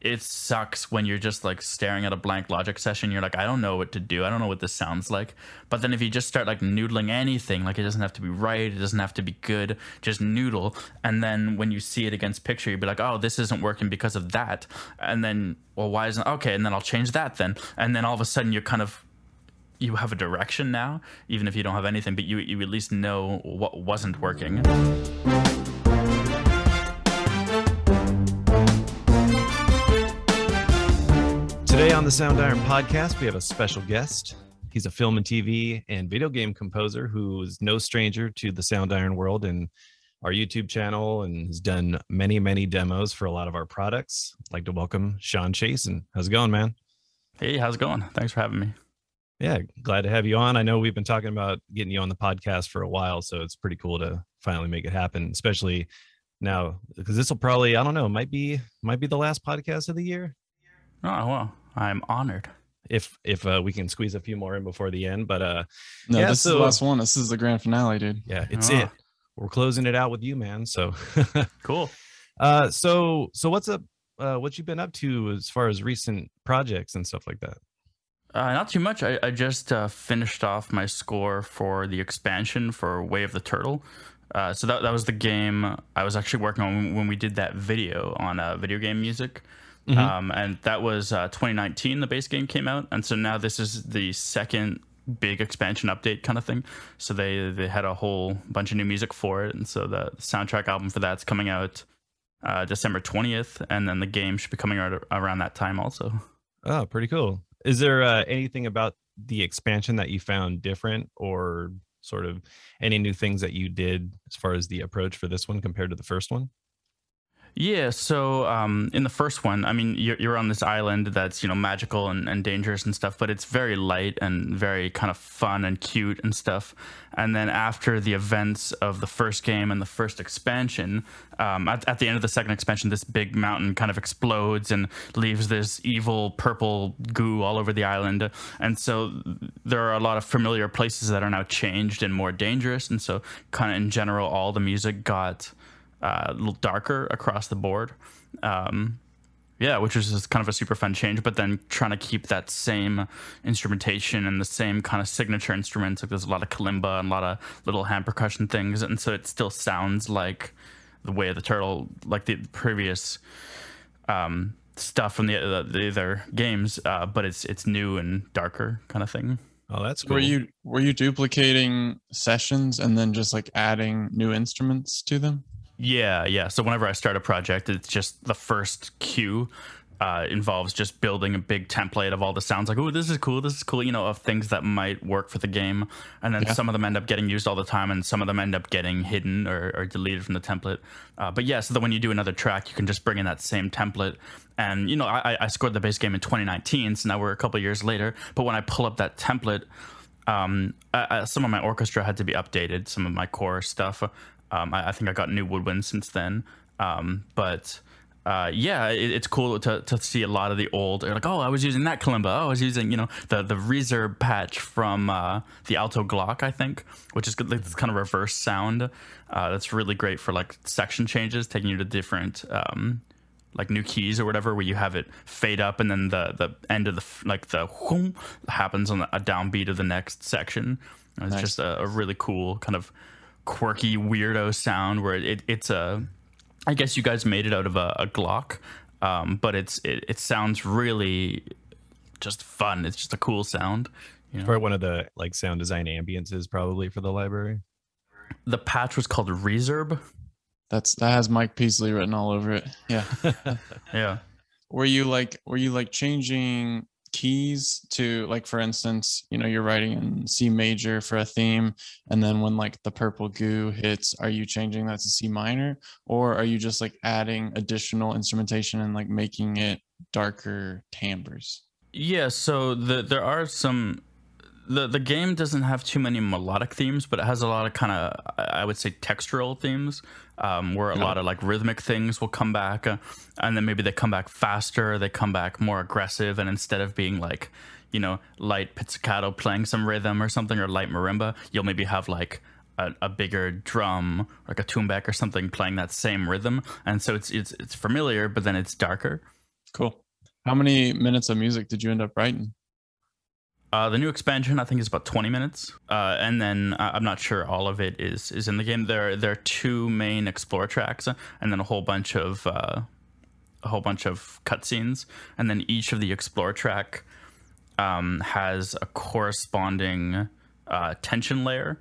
it sucks when you're just like staring at a blank logic session. You're like i don't know what to do. I don't know what this sounds like. But then if you just start like noodling anything like it doesn't have to be right. It doesn't have to be good. Just noodle. And then when you see it against picture you'd be like oh this isn't working because of that. And then well why isn't okay and then i'll change that then. And then all of a sudden you're kind of you have a direction now even if you don't have anything but you you at least know what wasn't working the Soundiron podcast, we have a special guest. He's a film and TV and video game composer who is no stranger to the Soundiron world and our YouTube channel and has done many, many demos for a lot of our products. I'd like to welcome Sean Chasen. How's it going, man? hey how's it going thanks for having me Yeah, glad to have you on. I know we've been talking about getting you on the podcast for a while, so it's pretty cool to finally make it happen, especially now because this will probably, I don't know, might be might be the last podcast of the year. oh well i'm honored if if uh, we can squeeze a few more in before the end. But uh, No, Yeah, this is the last one. This is the grand finale, dude. yeah, it's Ah. it. We're closing it out with you, man. So, cool uh, so so what's up? Uh, what you've been up to as far as recent projects and stuff like that? Uh, not too much. I, I just uh, finished off my score for the expansion for Way of the Turtle. Uh, so that, that was the game I was actually working on when, when we did that video on uh, video game music. Mhm. Um, and that was uh, 2019, the base game came out. And so now this is the second big expansion update kind of thing. So they, they had a whole bunch of new music for it. And so the soundtrack album for that's coming out uh, December 20th. And then the game should be coming out around that time also. Oh, pretty cool. Is there uh, anything about the expansion that you found different, or sort of any new things that you did as far as the approach for this one compared to the first one? Yeah, so um, in the first one, I mean, you're, you're on this island that's you know magical and, and dangerous and stuff, but it's very light and very kind of fun and cute and stuff. And then after the events of the first game and the first expansion, um, at, at the end of the second expansion, this big mountain kind of explodes and leaves this evil purple goo all over the island. And so there are a lot of familiar places that are now changed and more dangerous. And so, kind of in general, all the music got uh, a little darker across the board. Um, yeah, which was just kind of a super fun change, but then trying to keep that same instrumentation and the same kind of signature instruments. Like there's a lot of kalimba and a lot of little hand percussion things, and so it still sounds like the way of the turtle, like the previous um, stuff from the, the, the other games, uh, but it's it's new and darker kind of thing. Oh, that's cool. Were you were you duplicating sessions and then just like adding new instruments to them? Yeah, yeah. So whenever I start a project, it's just the first cue uh, involves just building a big template of all the sounds like, oh, this is cool, this is cool, you know, of things that might work for the game. And then Yeah. some of them end up getting used all the time, and some of them end up getting hidden or, or deleted from the template. Uh, but yeah, so that when you do another track, you can just bring in that same template. And, you know, I, I scored the base game in 2019, so now we're a couple years later. But when I pull up that template, um, uh, uh, some of my orchestra had to be updated, some of my core stuff. Um, I, I think I got new woodwinds since then. Um, but uh, yeah, it, it's cool to, to see a lot of the old. Like, oh, I was using that kalimba. Oh, I was using, you know, the the reverb patch from uh, the alto Glock, I think, which is good, like this kind of reverse sound. Uh, that's really great for like section changes, taking you to different. Um, like new keys or whatever, where you have it fade up and then the the end of the like the whoom happens on a downbeat of the next section. And It's Nice. just a, a really cool kind of quirky weirdo sound where it, it's a. I guess you guys made it out of a, a Glock, um, but it's it, it sounds really just fun. It's just a cool sound. You know? Probably one of the like sound design ambiances probably for the library. The patch was called Reserb. That's that has Mike Peaslee written all over it. Yeah. Yeah. were you like were you like changing keys to like for instance you know you're writing in c major for a theme and then when like the purple goo hits are you changing that to c minor or are you just like adding additional instrumentation and like making it darker timbres Yeah, so the, there are some. The, the game doesn't have too many melodic themes, but it has a lot of kind of, I would say, textural themes, um, where a Yeah. lot of like rhythmic things will come back, uh, and then maybe they come back faster, they come back more aggressive, and instead of being like, you know, light pizzicato playing some rhythm or something, or light marimba, you'll maybe have like a, a bigger drum, like a tombak or something, playing that same rhythm, and so it's it's it's familiar, but then it's darker. Cool. How many minutes of music did you end up writing? Uh, the new expansion, I think, is about 20 minutes, uh, and then uh, I'm not sure all of it is is in the game. There there are two main explore tracks, and then a whole bunch of uh, a whole bunch of cutscenes, and then each of the explore track um, has a corresponding uh, tension layer.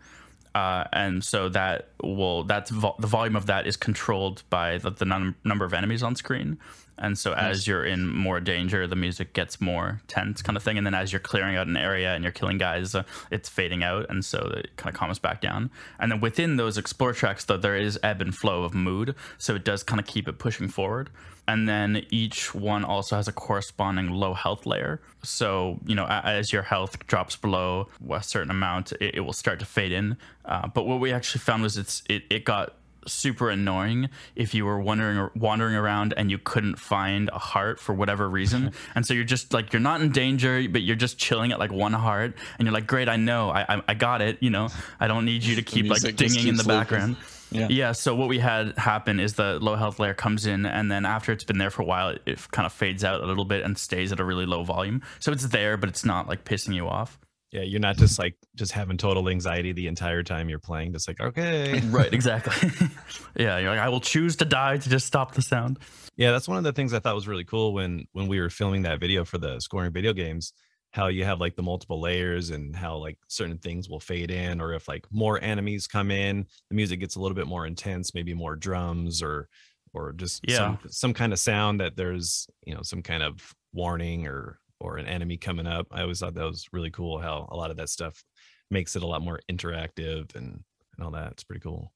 Uh, and so that will that's vo- the volume of that is controlled by the, the num- number of enemies on screen and so as you're in more danger the music gets more tense kind of thing. And then as you're clearing out an area and you're killing guys uh, it's fading out. And so it kind of calms back down. And then within those explore tracks though there is ebb and flow of mood. So it does kind of keep it pushing forward. And then each one also has a corresponding low health layer. So you know as your health drops below a certain amount it, it will start to fade in. Uh, but what we actually found was it's it, it got super annoying if you were wandering wandering around and you couldn't find a heart for whatever reason and so you're just like you're not in danger but you're just chilling at like one heart and you're like great i know i i, got it you know i don't need you to keep like dinging in the background yeah. yeah. So what we had happen is the low health layer comes in, and then after it's been there for a while, it, it, kind of fades out a little bit and stays at a really low volume. So it's there, but it's not like pissing you off. Yeah, you're not just like just having total anxiety the entire time you're playing. Just like okay, right, exactly. yeah, you're like I will choose to die to just stop the sound. Yeah, that's one of the things I thought was really cool when when we were filming that video for the scoring video games. How you have like the multiple layers and how like certain things will fade in, or if like more enemies come in, the music gets a little bit more intense, maybe more drums or or just yeah. some some kind of sound that there's you know some kind of warning or or an enemy coming up. I always thought that was really cool how a lot of that stuff makes it a lot more interactive and and all that. It's pretty cool.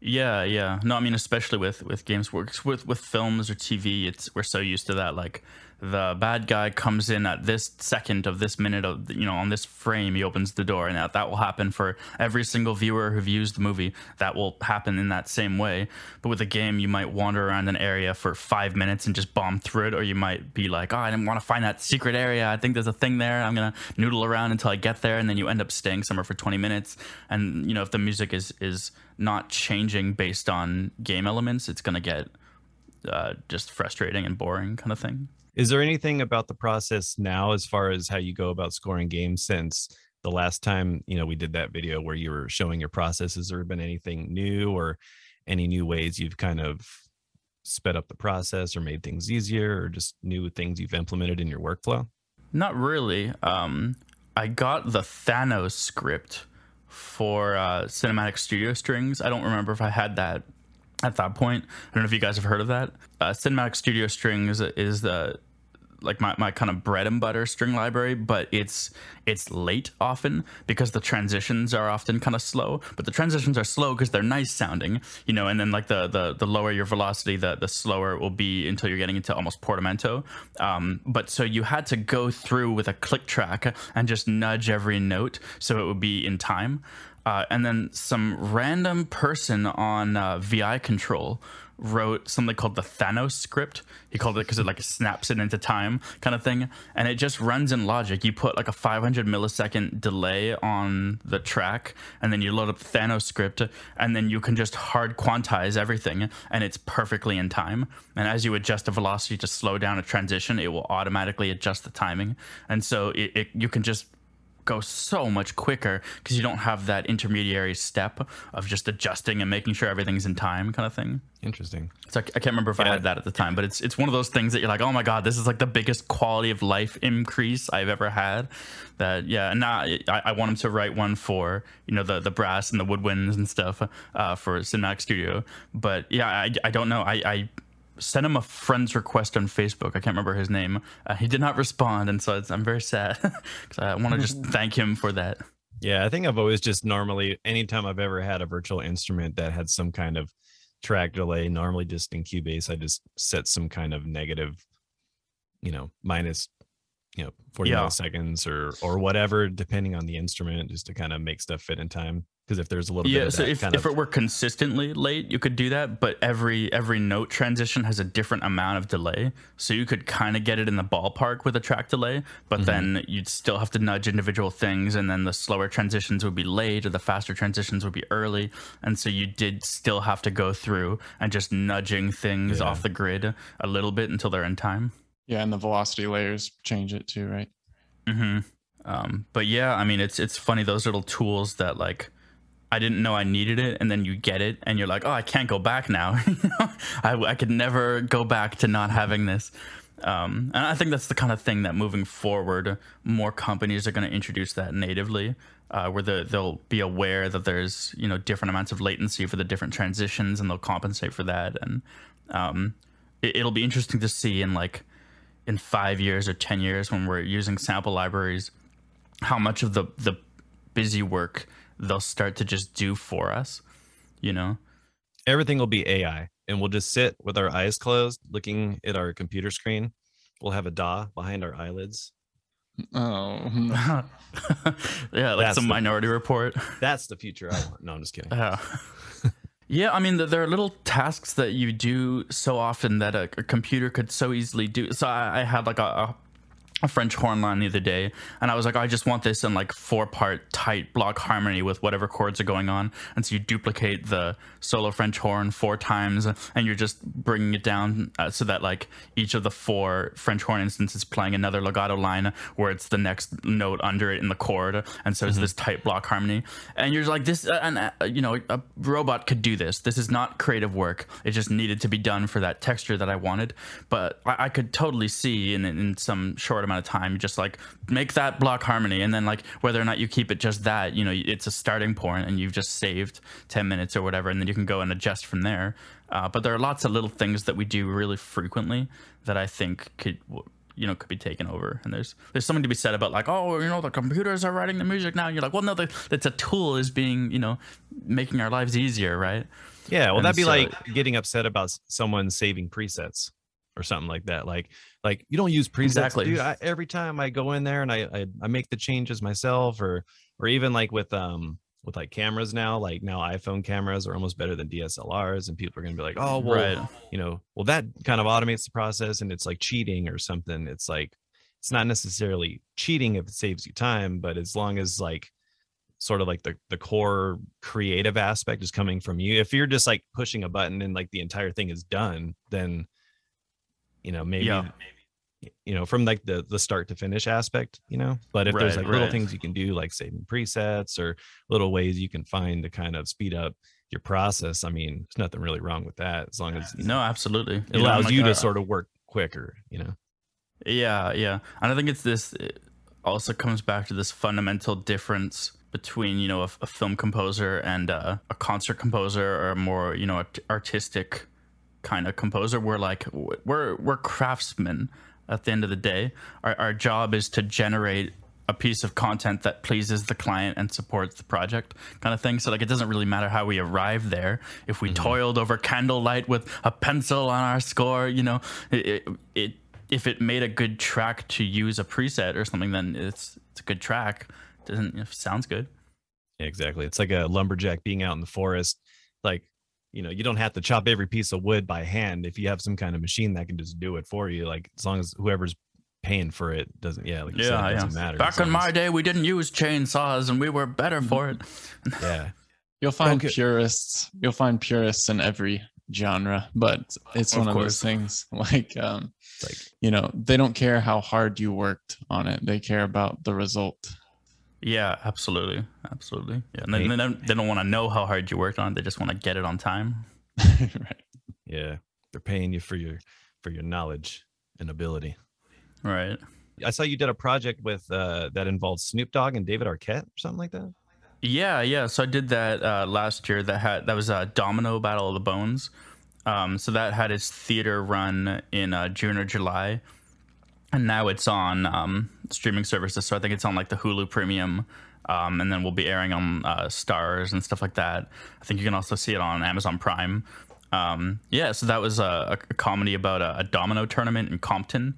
Yeah, yeah. No, I mean especially with with games works with with films or TV, it's we're so used to that like the bad guy comes in at this second of this minute of you know on this frame he opens the door and that, that will happen for every single viewer who views the movie. That will happen in that same way but with a game you might wander around an area for five minutes and just bomb through it or you might be like oh i didn't want to find that secret area i think there's a thing there i'm gonna noodle around until i get there and then you end up staying somewhere for 20 minutes. And you know if the music is is not changing based on game elements it's gonna get uh, just frustrating and boring kind of thing is there anything about the process now as far as how you go about scoring games since the last time, you know, we did that video where you were showing your process? Has there been anything new or any new ways you've kind of sped up the process or made things easier or just new things you've implemented in your workflow? Not really. Um, I got the Thanos script for uh, Cinematic Studio Strings. I don't remember if I had that at that point. I don't know if you guys have heard of that. Uh, Cinematic Studio Strings is the like my, my kind of bread and butter string library, but it's it's late often because the transitions are often kind of slow. But the transitions are slow because they're nice sounding, you know. And then like the the the lower your velocity, the the slower it will be until you're getting into almost portamento. Um, but so you had to go through with a click track and just nudge every note so it would be in time. Uh, and then some random person on uh, VI control wrote something called the Thanos script. He called it because it like snaps it into time kind of thing. And it just runs in logic. You put like a 500 millisecond delay on the track and then you load up the Thanos script and then you can just hard quantize everything and it's perfectly in time. And as you adjust the velocity to slow down a transition, it will automatically adjust the timing. And so it, it you can just go so much quicker because you don't have that intermediary step of just adjusting and making sure everything's in time kind of thing. Interesting. So I, I can't remember if yeah. I had that at the time, but it's it's one of those things that you're like, oh my god, this is like the biggest quality of life increase I've ever had. That yeah, and now I, I want him to write one for you know the the brass and the woodwinds and stuff uh, for Cinematic Studio. But yeah, I, I don't know. I, I sent him a friend's request on Facebook. I can't remember his name. Uh, he did not respond, and so I'm very sad because I want to just thank him for that. Yeah, I think I've always just normally, anytime I've ever had a virtual instrument that had some kind of track delay, normally just in Cubase, I just set some kind of negative, you know, minus, you know, 40 yeah. milliseconds or or whatever, depending on the instrument, just to kind of make stuff fit in time because if there's a little yeah, bit so if, if it were consistently late, you could do that, but every every note transition has a different amount of delay. So you could kind of get it in the ballpark with a track delay, but mm-hmm. then you'd still have to nudge individual things and then the slower transitions would be late or the faster transitions would be early. And so you did still have to go through and just nudging things yeah. off the grid a little bit until they're in time. Yeah, and the velocity layers change it too, right? hmm Um, but yeah, I mean, it's it's funny those little tools that like I didn't know I needed it, and then you get it, and you're like, oh, I can't go back now. I I could never go back to not having this. Um, and I think that's the kind of thing that moving forward, more companies are going to introduce that natively, uh, where the, they'll be aware that there's you know different amounts of latency for the different transitions, and they'll compensate for that. And um, it, it'll be interesting to see in like in five years or ten years when we're using sample libraries, how much of the the busy work they'll start to just do for us. You know. Everything will be AI, and we'll just sit with our eyes closed, looking at our computer screen. We'll have a DAW behind our eyelids. Oh, yeah, like That's some the- Minority Report. That's the future I want. No, I'm just kidding. Yeah. yeah, I mean, there are little tasks that you do so often that a, computer could so easily do. So I, I had like a, a, French horn line the other day, and I was like, I just want this in like four part tight block harmony with whatever chords are going on. And so you duplicate the solo French horn four times, and you're just bringing it down uh, so that like each of the four French horn instances playing another legato line where it's the next note under it in the chord, and so it's this tight block harmony. And you're like, this, uh, and uh, you know, a robot could do this. This is not creative work. It just needed to be done for that texture that I wanted. But I, I could totally see in in some short amount of time, just like make that block harmony, and then like whether or not you keep it just that, you know, it's a starting point, and you've just saved ten minutes or whatever, and then you can go and adjust from there. Uh, but there are lots of little things that we do really frequently that I think could you know could be taken over. And there's there's something to be said about like oh you know the computers are writing the music now. And you're like well no the, it's a tool is being you know making our lives easier right? Yeah, well, And that'd be so- like getting upset about someone saving presets or something like that. Like, like you don't use presets, Exactly. dude. I, every time I go in there and I, I I make the changes myself, or or even like with um with like cameras now, like now iPhone cameras are almost better than DSLRs, and people are gonna be like, oh well, right you know, well that kind of automates the process, and it's like cheating or something. It's like it's not necessarily cheating if it saves you time, but as long as like sort of like the the core creative aspect is coming from you. If you're just like pushing a button and like the entire thing is done, then you know maybe Yeah. you know from like the the start to finish aspect, you know. But if there's Right, like little things you can do like saving presets or little ways you can find to kind of speed up your process, I mean, there's nothing really wrong with that as long as know, no absolutely it You know, allows like, you uh, to sort of work quicker, you know. Yeah, yeah. And I think it's this it also comes back to this fundamental difference between, you know, a, a film composer and uh, a concert composer or a more, you know, art- artistic kind of composer. We're like we're we're craftsmen at the end of the day. Our our job is to generate a piece of content that pleases the client and supports the project kind of thing so like it doesn't really matter how we arrive there if we mm-hmm. toiled over candlelight with a pencil on our score you know it, it, it if it made a good track to use a preset or something then it's it's a good track doesn't it sounds good Yeah, exactly. It's like a lumberjack being out in the forest. Like, you know, you don't have to chop every piece of wood by hand if you have some kind of machine that can just do it for you. Like, as long as whoever's paying for it doesn't, yeah, like you said, yeah it yeah doesn't matter. back in my day we didn't use chainsaws and we were better for it yeah, you'll find Okay. purists. You'll find purists in every genre, but it's Of one of course. those things like um like you know they don't care how hard you worked on it they care about the result Yeah, absolutely, absolutely. Yeah, and they, they don't, they don't want to know how hard you worked on it. They just want to get it on time. right yeah, they're paying you for your for your knowledge and ability. Right. I saw you did a project with uh that involved Snoop Dogg and David Arquette or something like that. Yeah, yeah. So I did that uh, last year. That had that was a Domino Battle of the Bones. Um, so that had its theater run in uh, June or July, and now it's on um, streaming services. So I think it's on like the Hulu Premium, um, and then we'll be airing on uh, Starz and stuff like that. I think you can also see it on Amazon Prime. Um, yeah, so that was a, a comedy about a, a domino tournament in Compton.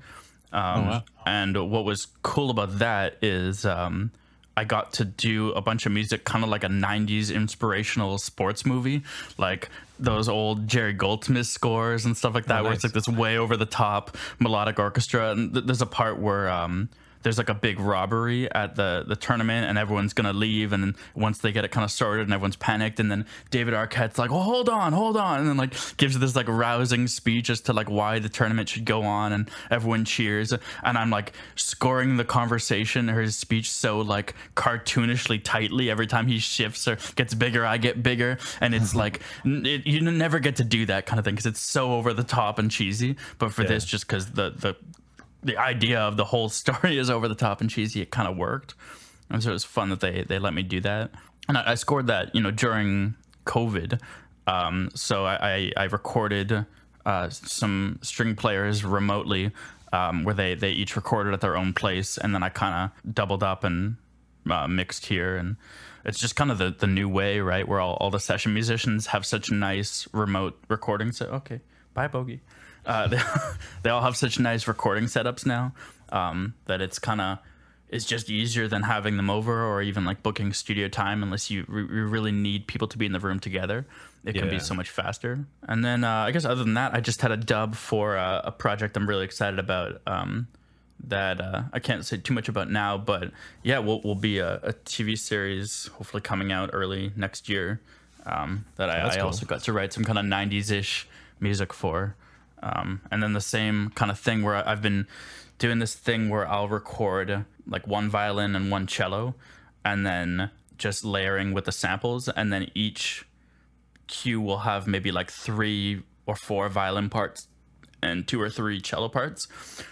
Um, wow. And what was cool about that is um, I got to do a bunch of music, kind of like a 90s inspirational sports movie, like those old Jerry Goldsmith scores and stuff like that, where it's like this way over the top melodic orchestra. And th- there's a part where um, there's like a big robbery at the the tournament and everyone's gonna leave and then once they get it kind of started and everyone's panicked and then David Arquette's like, well, hold on, hold on, and then like gives this like rousing speech as to like why the tournament should go on and everyone cheers and I'm like scoring the conversation or his speech so like cartoonishly tightly every time he shifts or gets bigger, I get bigger and it's like it, you never get to do that kind of thing because it's so over the top and cheesy. But for Yeah. this, just because the the the idea of the whole story is over the top and cheesy, it kind of worked. And so it was fun that they they let me do that. And I, I scored that you know during COVID. Um, so I I, I recorded uh, some string players remotely. Um, where they, they each recorded at their own place, and then I kind of doubled up and uh, mixed here, and it's just kind of the, the new way, right? Where all, all the session musicians have such nice remote recording. So okay, bye bogey. Uh, they, they all have such nice recording setups now um, that it's kind of it's just easier than having them over or even like booking studio time unless you, re- you really need people to be in the room together. It can Yeah. be so much faster. And then uh, I guess other than that, I just had a dub for uh, a project I'm really excited about. Um, that uh, I can't say too much about now, but yeah, will will be a, a TV series hopefully coming out early next year. Um, that I, I cool. also got to write some kind of '90s ish music for, um, and then the same kind of thing where I've been doing this thing where I'll record like one violin and one cello, and then just layering with the samples, and then each cue will have maybe like three or four violin parts and two or three cello parts.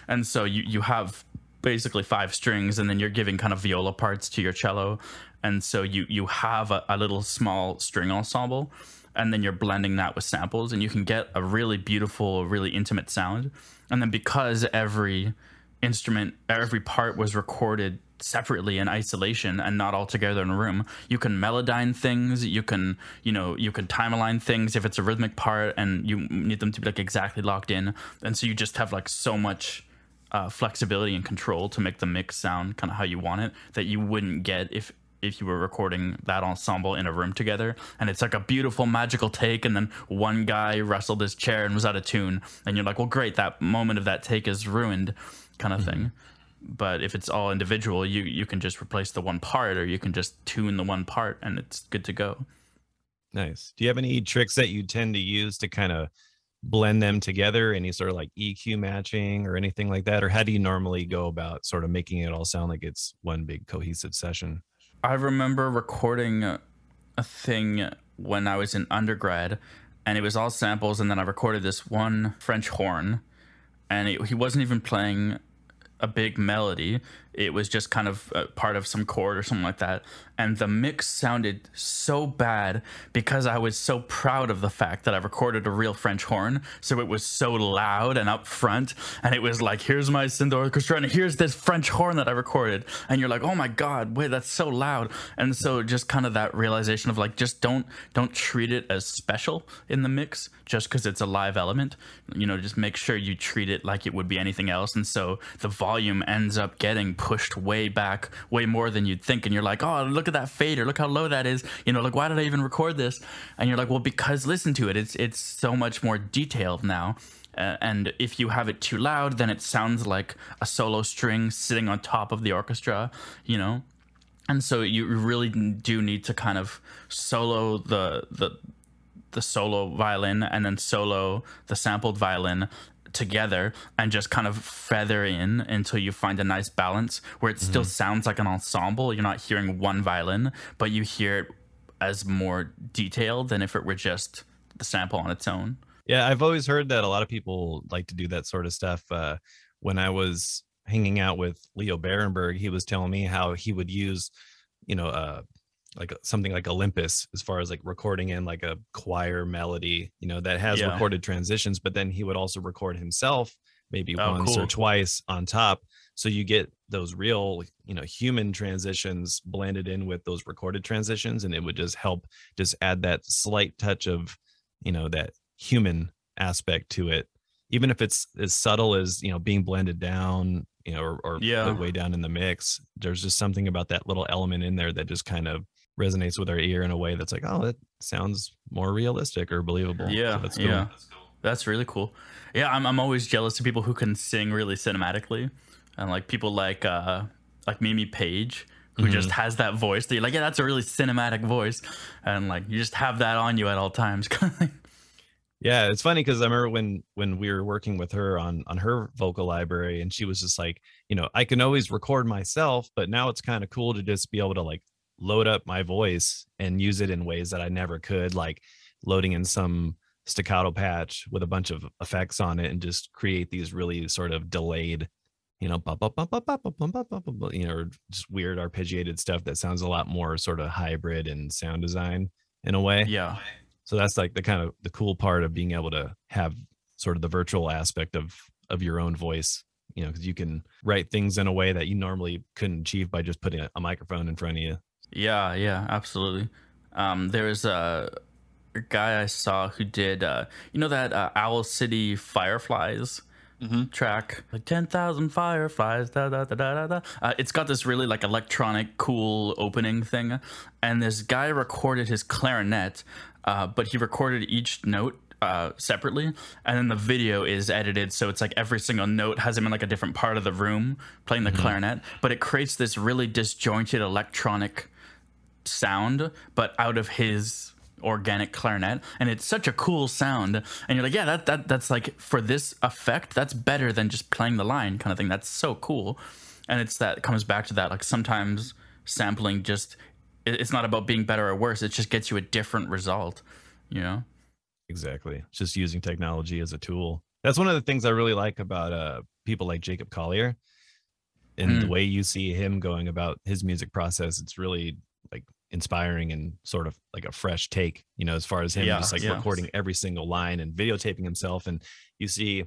And so you, you have basically five strings and then you're giving kind of viola parts to your cello. And so you, you have a, a little small string ensemble and then you're blending that with samples and you can get a really beautiful, really intimate sound. And then because every instrument, every part was recorded separately in isolation and not all together in a room. You can melodyne things, you can, you know, you can time align things if it's a rhythmic part and you need them to be like exactly locked in. And so you just have like so much uh, flexibility and control to make the mix sound kind of how you want it that you wouldn't get if if you were recording that ensemble in a room together and it's like a beautiful magical take and then one guy wrestled his chair and was out of tune and you're like well great that moment of that take is ruined kind of mm-hmm. thing but if it's all individual you you can just replace the one part or you can just tune the one part and it's good to go Nice. Do you have any tricks that you tend to use to kind of blend them together? Any sort of like EQ matching or anything like that? Or how do you normally go about sort of making it all sound like it's one big cohesive session? I remember recording a thing when I was in undergrad, and it was all samples. And then I recorded this one French horn, and it, he wasn't even playing a big melody. It was just kind of a part of some chord or something like that. And the mix sounded so bad because I was so proud of the fact that I recorded a real French horn. So it was so loud and up front. And it was like, here's my synth orchestra, and here's this French horn that I recorded. And you're like, oh my God, wait, that's so loud. And so just kind of that realization of like, just don't don't treat it as special in the mix just because it's a live element. You know, just make sure you treat it like it would be anything else. And so the volume ends up getting pushed way back, way more than you'd think. And you're like, oh, look at that fader, look how low that is. You know, like why did I even record this? And you're like, well, because listen to it, it's it's so much more detailed now. Uh, and if you have it too loud, then it sounds like a solo string sitting on top of the orchestra. You know, and so you really do need to kind of solo the the the solo violin and then solo the sampled violin together and just kind of feather in until you find a nice balance where it still sounds like an ensemble. You're not hearing one violin but you hear it as more detailed than if it were just the sample on its own. Yeah, I've always heard that a lot of people like to do that sort of stuff. Uh, when I was hanging out with Leo Birenberg, he was telling me how he would use, you know, uh, like something like Olympus as far as like recording in like a choir melody, you know, that has Yeah. recorded transitions, but then he would also record himself maybe Oh, once or twice on top. So you get those real, you know, human transitions blended in with those recorded transitions, and it would just help just add that slight touch of, you know, that human aspect to it even if it's as subtle as you know being blended down you know or, or Yeah. way down in the mix there's just something about that little element in there that just kind of resonates with our ear in a way that's like oh that sounds more realistic or believable So Yeah, that's cool. yeah. That's really cool. Yeah, I'm I'm always jealous of people who can sing really cinematically. and like people like uh like Mimi Page who just has that voice that you're like, yeah, that's a really cinematic voice, and like you just have that on you at all times. Yeah, it's funny because I remember when when we were working with her on on her vocal library, and she was just like, you know, I can always record myself, but now it's kind of cool to just be able to like load up my voice and use it in ways that I never could, like loading in some staccato patch with a bunch of effects on it and just create these really sort of delayed, you know, bop, bop, bop, bop, bop, bop, bop, bop, bop, you know, just weird arpeggiated stuff that sounds a lot more sort of hybrid in sound design in a way. yeah, So that's like the kind of the cool part of being able to have sort of the virtual aspect of of your own voice, you know, because you can write things in a way that you normally couldn't achieve by just putting a microphone in front of you. Yeah, yeah, absolutely. Um, there was a, a guy I saw who did, uh, you know, that uh, Owl City Fireflies. track like 10,000 fireflies da, da, da, da, da, da. Uh, it's got this really like electronic cool opening thing and this guy recorded his clarinet uh, but he recorded each note uh, separately and then the video is edited so it's like every single note has him in like a different part of the room playing the clarinet but it creates this really disjointed electronic sound, but out of his organic clarinet, and it's such a cool sound. And you're like, yeah, that that that's like for this effect, that's better than just playing the line kind of thing. That's so cool. And it's that it comes back to that like sometimes sampling just it's not about being better or worse. It just gets you a different result. You know? Exactly. It's just using technology as a tool. That's one of the things I really like about uh people like Jacob Collier and the Mm. way you see him going about his music process. It's really inspiring and sort of like a fresh take, you know, as far as him Yeah, just like yeah. recording every single line and videotaping himself. And you see,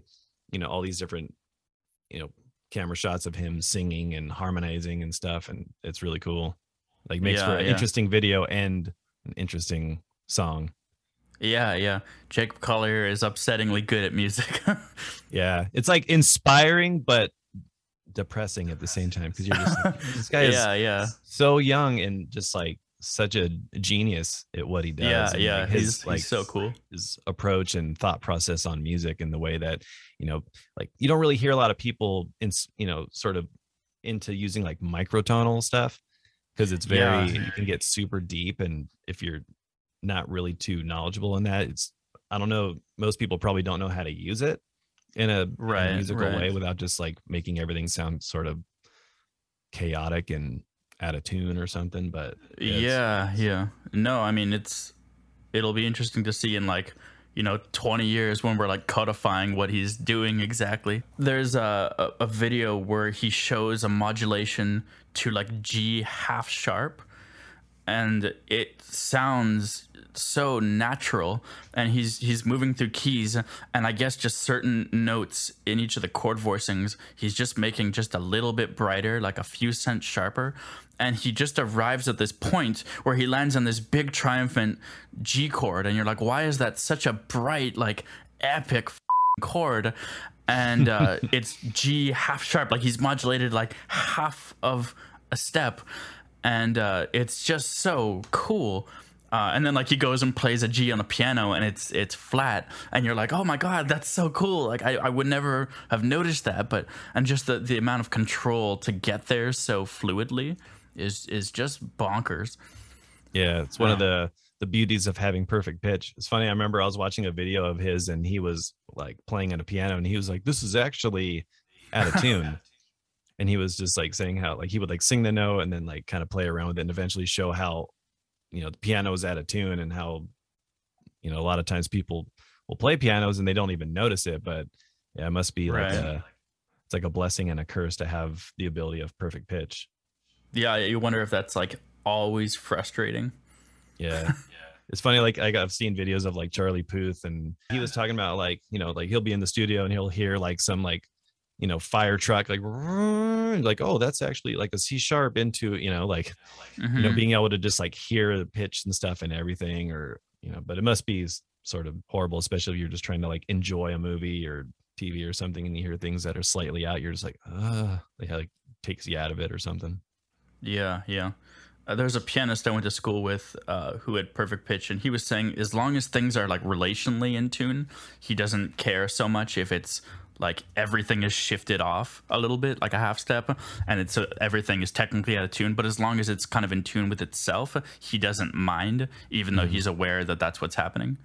you know, all these different, you know, camera shots of him singing and harmonizing and stuff. And it's really cool. Like makes Yeah, for an interesting video and an interesting song. Yeah, yeah. Jacob Collier is upsettingly good at music. Yeah, it's like inspiring but depressing at the same time because you're just like, this guy is yeah, yeah. so young and just like such a genius at what he does. Yeah, and, yeah. like, He's, his like he's so cool. his approach and thought process on music and the way that you know, like you don't really hear a lot of people in you know sort of into using like microtonal stuff because it's very Yeah. you can get super deep and if you're not really too knowledgeable in that it's I don't know most people probably don't know how to use it in a, in a musical right. way without just like making everything sound sort of chaotic and out of tune or something but Yeah, yeah. No, I mean it's it'll be interesting to see in like you know 20 years when we're like codifying what he's doing exactly. There's a a, a video where he shows a modulation to like G half sharp and it sounds so natural and he's he's moving through keys and i guess just certain notes in each of the chord voicings he's just making just a little bit brighter like a few cents sharper and he just arrives at this point where he lands on this big triumphant g chord and you're like why is that such a bright like epic chord? And uh, it's G half sharp, like he's modulated like half of a step, and uh, it's just so cool. Uh, and then like he goes and plays a G on the piano, and it's it's flat, and you're like, oh my god, that's so cool! Like I, I would never have noticed that, but and just the the amount of control to get there so fluidly is is just bonkers. Yeah, it's one of the the beauties of having perfect pitch. It's funny. I remember I was watching a video of his, and he was like playing on a piano, and he was like, "This is actually out of tune." and he was just like saying how like he would like sing the note and then like kind of play around with it, and eventually show how you know the piano is out of tune and how you know a lot of times people will play pianos and they don't even notice it, but yeah, it must be like a it's like a blessing and a curse to have the ability of perfect pitch. Yeah, you wonder if that's like always frustrating. Yeah. It's funny, like I've seen videos of like Charlie Puth, and he was talking about like you know like he'll be in the studio and he'll hear like some like you know fire truck like like oh that's actually like a C sharp into you know like you know Mhm. being able to just like hear the pitch and stuff and everything or you know but it must be sort of horrible especially if you're just trying to like enjoy a movie or TV or something and you hear things that are slightly out you're just like ah like like takes you out of it or something. Yeah, yeah. Uh, there's a pianist I went to school with uh, who had perfect pitch, and he was saying as long as things are like relationally in tune, he doesn't care so much if it's like everything is shifted off a little bit, like a half step, and it's uh, everything is technically out of tune. But as long as it's kind of in tune with itself, he doesn't mind, even though he's aware that that's what's happening.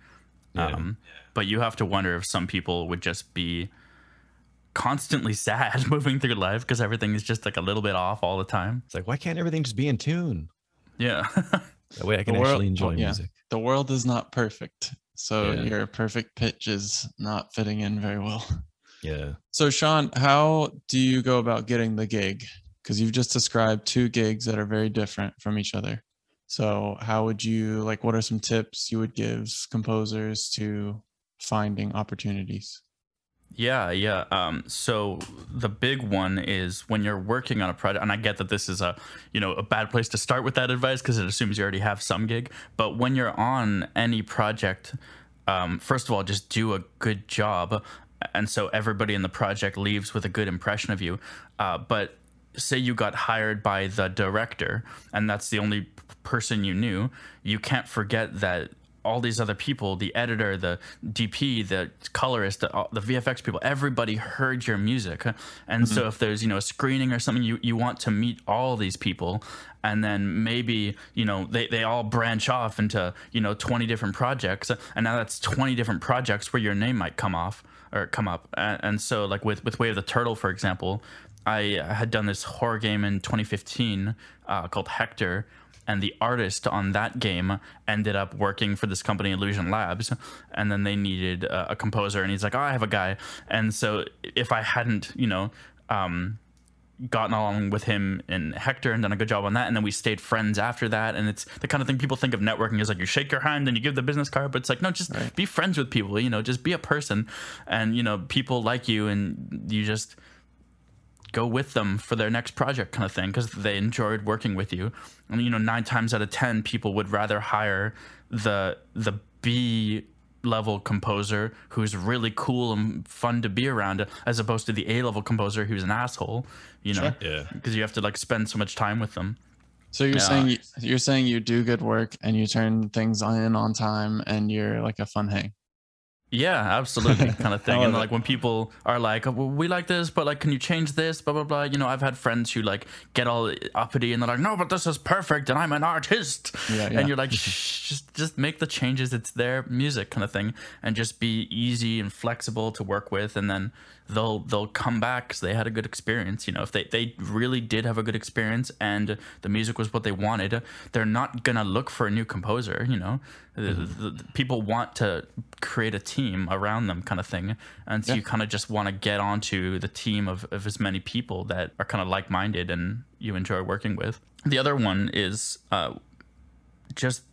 Yeah. Um, but you have to wonder if some people would just be constantly sad moving through life because everything is just like a little bit off all the time. It's like, why can't everything just be in tune? Yeah. That way I can world- actually enjoy oh, yeah. music. The world is not perfect. So Yeah. your perfect pitch is not fitting in very well. Yeah. So Sean, how do you go about getting the gig? Because you've just described two gigs that are very different from each other. So how would you like what are some tips you would give composers to finding opportunities? Yeah, yeah. Um, so the big one is when you're working on a project, and I get that this is a you know a bad place to start with that advice because it assumes you already have some gig. But when you're on any project, um, first of all, just do a good job, and so everybody in the project leaves with a good impression of you. Uh, but say you got hired by the director, and that's the only person you knew, you can't forget that all these other people the editor the dp the colorist the, the vfx people everybody heard your music. And so if there's you know a screening or something you, you want to meet all these people and then maybe you know they, they all branch off into you know 20 different projects. And now that's 20 different projects where your name might come off or come up. And, and so like with with way of the turtle for example i had done this horror game in 2015 uh, called Hektor and the artist on that game ended up working for this company illusion labs and then they needed a, a composer and he's like oh i have a guy. And so if i hadn't you know um, gotten along with him and Hektor and done a good job on that. And then we stayed friends after that. And it's the kind of thing people think of networking is like you shake your hand and you give the business card. But it's like no just Right. be friends with people you know just be a person. And you know people like you and you just go with them for their next project kind of thing because they enjoyed working with you. And you know nine times out of ten people would rather hire the the b level composer who's really cool and fun to be around as opposed to the a level composer who's an asshole you know Sure. Yeah. because you have to like spend so much time with them So you're Yeah. saying you, you're saying you do good work and you turn things in on time and you're like a fun hang. Yeah, absolutely, kind of thing. And like when people are like, oh, well, "We like this, but like, can you change this?" Blah blah blah. You know, I've had friends who like get all uppity and they're like, "No, but this is perfect, and I'm an artist." Yeah, yeah. And you're like, Shh, "Just just make the changes. It's their music, kind of thing, and just be easy and flexible to work with, and then they'll they'll come back because they had a good experience. You know, if they they really did have a good experience and the music was what they wanted, they're not gonna look for a new composer. You know, The- the- the people want to create a team around them, kind of thing, and so Yeah. you kind of just want to get onto the team of, of as many people that are kind of like minded and you enjoy working with. The other one is uh, just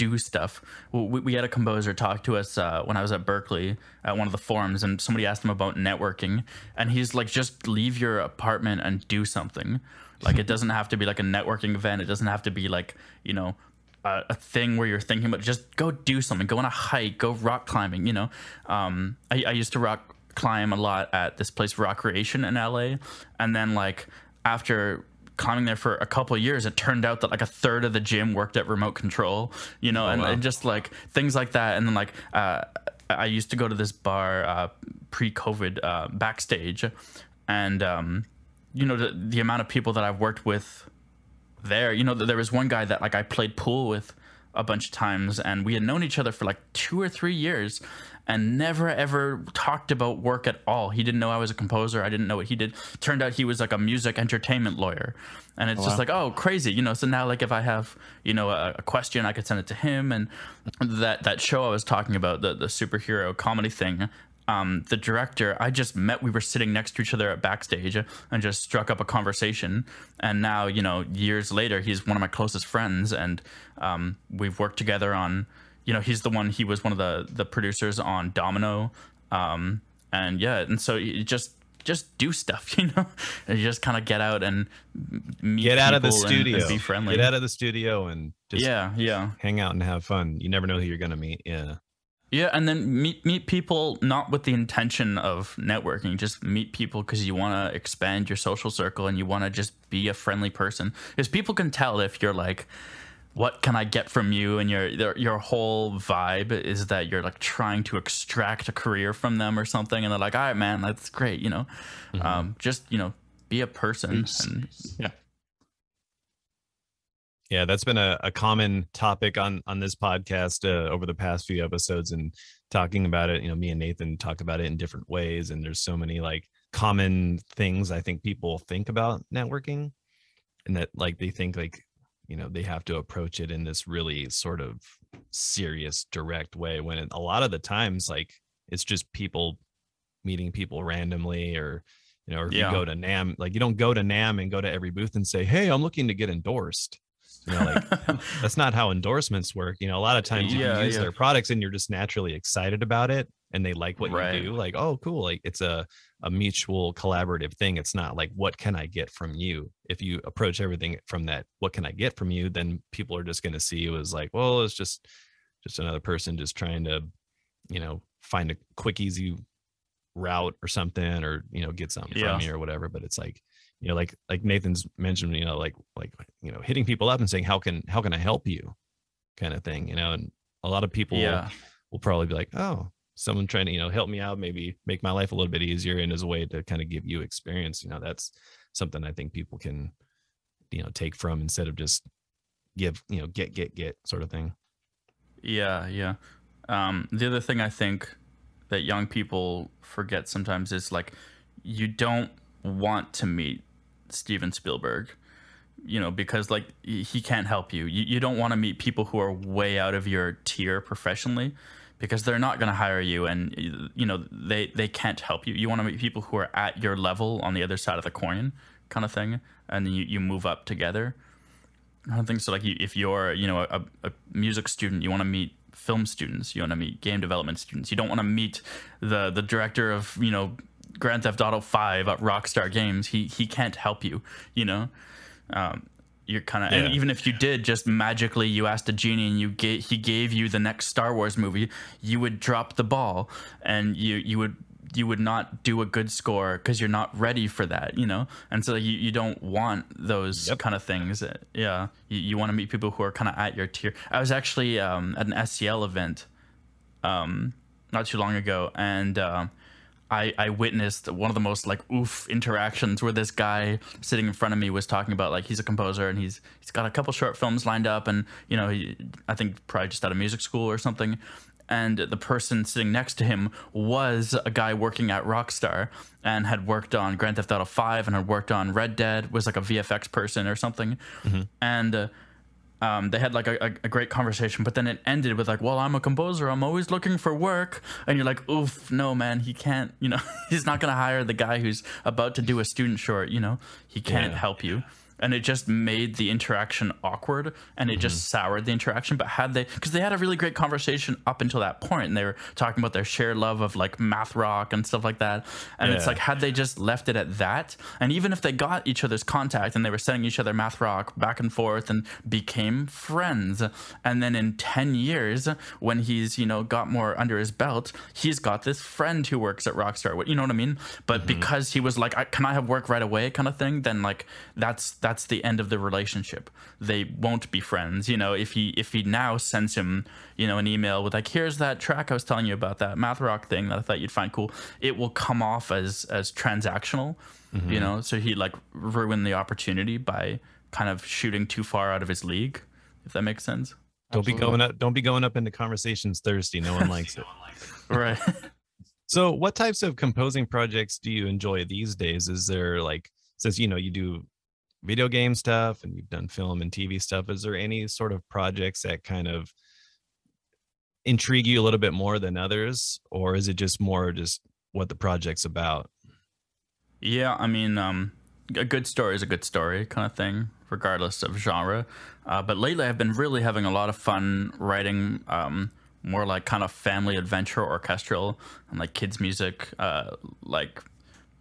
do stuff. We, we had a composer talk to us uh, when I was at Berklee at one of the forums, and somebody asked him about networking, and he's like, just leave your apartment and do something. Like it doesn't have to be like a networking event. It doesn't have to be like you know a, a thing where you're thinking about. Just go do something. Go on a hike. Go rock climbing. You know, um, I, I used to rock climb a lot at this place Rockreation in LA, and then like after climbing there for a couple of years, it turned out that like a third of the gym worked at remote control, you know, and, wow. and just like things like that. And then like uh, I used to go to this bar uh, pre-COVID uh, backstage, and um, you know the, the amount of people that I've worked with there. You know, th- there was one guy that like I played pool with a bunch of times, and we had known each other for like two or three years, and never ever talked about work at all. He didn't know I was a composer. I didn't know what he did. Turned out he was like a music entertainment lawyer, and it's just wow. like oh crazy, you know. So now like if I have you know a, a question, I could send it to him, and that that show I was talking about the the superhero comedy thing um, the director, I just met. We were sitting next to each other at backstage and just struck up a conversation. And now, you know, years later, he's one of my closest friends, and um, we've worked together on. You know, he's the one. He was one of the the producers on Domino, um, and yeah, and so you just just do stuff, you know, and you just kind of get out and meet Get out of the people and- and studio. be friendly. Get out of the studio and just yeah, yeah. hang out and have fun. You never know who you're gonna meet. Yeah. Yeah, and then meet meet people not with the intention of networking. Just meet people because you want to expand your social circle and you want to just be a friendly person. Because people can tell if you're like what can I get from you? And your your whole vibe is that you're like trying to extract a career from them or something, and they're like, all right, man, that's great, you know. Mm-hmm. Um, just you know, be a person. And, yeah. Yeah, that's been a, a common topic on on this podcast uh, over the past few episodes, and talking about it. You know, me and Nathan talk about it in different ways, and there's so many like common things I think people think about networking, and that like they think like you know they have to approach it in this really sort of serious, direct way. When a lot of the times, like it's just people meeting people randomly, or you know, or if yeah. you go to NAMM like you don't go to NAMM and go to every booth and say, "Hey, I'm looking to get endorsed." You know, like that's not how endorsements work. You know, a lot of times you yeah, use yeah. their products and you're just naturally excited about it and they like what right. you do. Like, oh, cool. Like it's a a mutual collaborative thing. It's not like what can I get from you? If you approach everything from that, what can I get from you? Then people are just going to see you as like, well, it's just just another person just trying to, you know, find a quick, easy route or something, or you know, get something yeah. from me or whatever. But it's like you know like like nathan's mentioned you know like like you know hitting people up and saying how can how can i help you kind of thing you know and a lot of people yeah. will, will probably be like oh someone trying to you know help me out maybe make my life a little bit easier and as a way to kind of give you experience you know that's something i think people can you know take from instead of just give you know get get get sort of thing. Yeah yeah. Um the other thing i think that young people forget sometimes is like you don't want to meet Steven Spielberg, you know, because like he can't help you. You, you don't want to meet people who are way out of your tier professionally because they're not going to hire you and you know they they can't help you. You want to meet people who are at your level on the other side of the coin kind of thing and you, you move up together. I don't think so. Like, if you're, you know, a, a music student, you want to meet film students. You want to meet game development students. You don't want to meet the the director of, you know, Grand Theft Auto Five at Rockstar Games, he he can't help you. You know, um, you're kind of yeah. and even if you did, just magically you asked a genie and you gave he gave you the next Star Wars movie, you would drop the ball and you you would you would not do a good score because you're not ready for that, you know? And so you, you don't want those yep. kind of things. Yeah. You, you want to meet people who are kind of at your tier. I was actually um, at an SCL event um, not too long ago, and uh, I, I witnessed one of the most like oof interactions where this guy sitting in front of me was talking about like he's a composer and he's he's got a couple short films lined up and you know he, I think probably just out of music school or something and the person sitting next to him was a guy working at Rockstar and had worked on Grand Theft Auto 5 and had worked on Red Dead was like a VFX person or something mm-hmm. and uh, um, they had like a, a, great conversation, but then it ended with like, "Well, I'm a composer. I'm always looking for work," and you're like, "Oof, no, man, he can't. You know, he's not gonna hire the guy who's about to do a student short. You know, he can't yeah. help you." And it just made the interaction awkward and it mm-hmm. just soured the interaction but had they because they had a really great conversation up until that point and they were talking about their shared love of like math rock and stuff like that and yeah. it's like had they just left it at that and even if they got each other's contact and they were sending each other math rock back and forth and became friends and then in 10 years when he's you know got more under his belt he's got this friend who works at rockstar you know what i mean but mm-hmm. because he was like can i have work right away kind of thing then like that's that's that's the end of the relationship. They won't be friends. You know, if he if he now sends him, you know, an email with like, here's that track I was telling you about, that math rock thing that I thought you'd find cool, it will come off as as transactional. Mm-hmm. You know, so he like ruin the opportunity by kind of shooting too far out of his league, if that makes sense. Don't Absolutely. be going up don't be going up into conversations thirsty. No one likes it. right. So, what types of composing projects do you enjoy these days? Is there like, since you know you do video game stuff and you've done film and TV stuff. Is there any sort of projects that kind of intrigue you a little bit more than others, or is it just more just what the project's about? Yeah, I mean, um, a good story is a good story, kind of thing, regardless of genre. Uh, but lately, I've been really having a lot of fun writing. Um, more like kind of family adventure orchestral and like kids music uh, like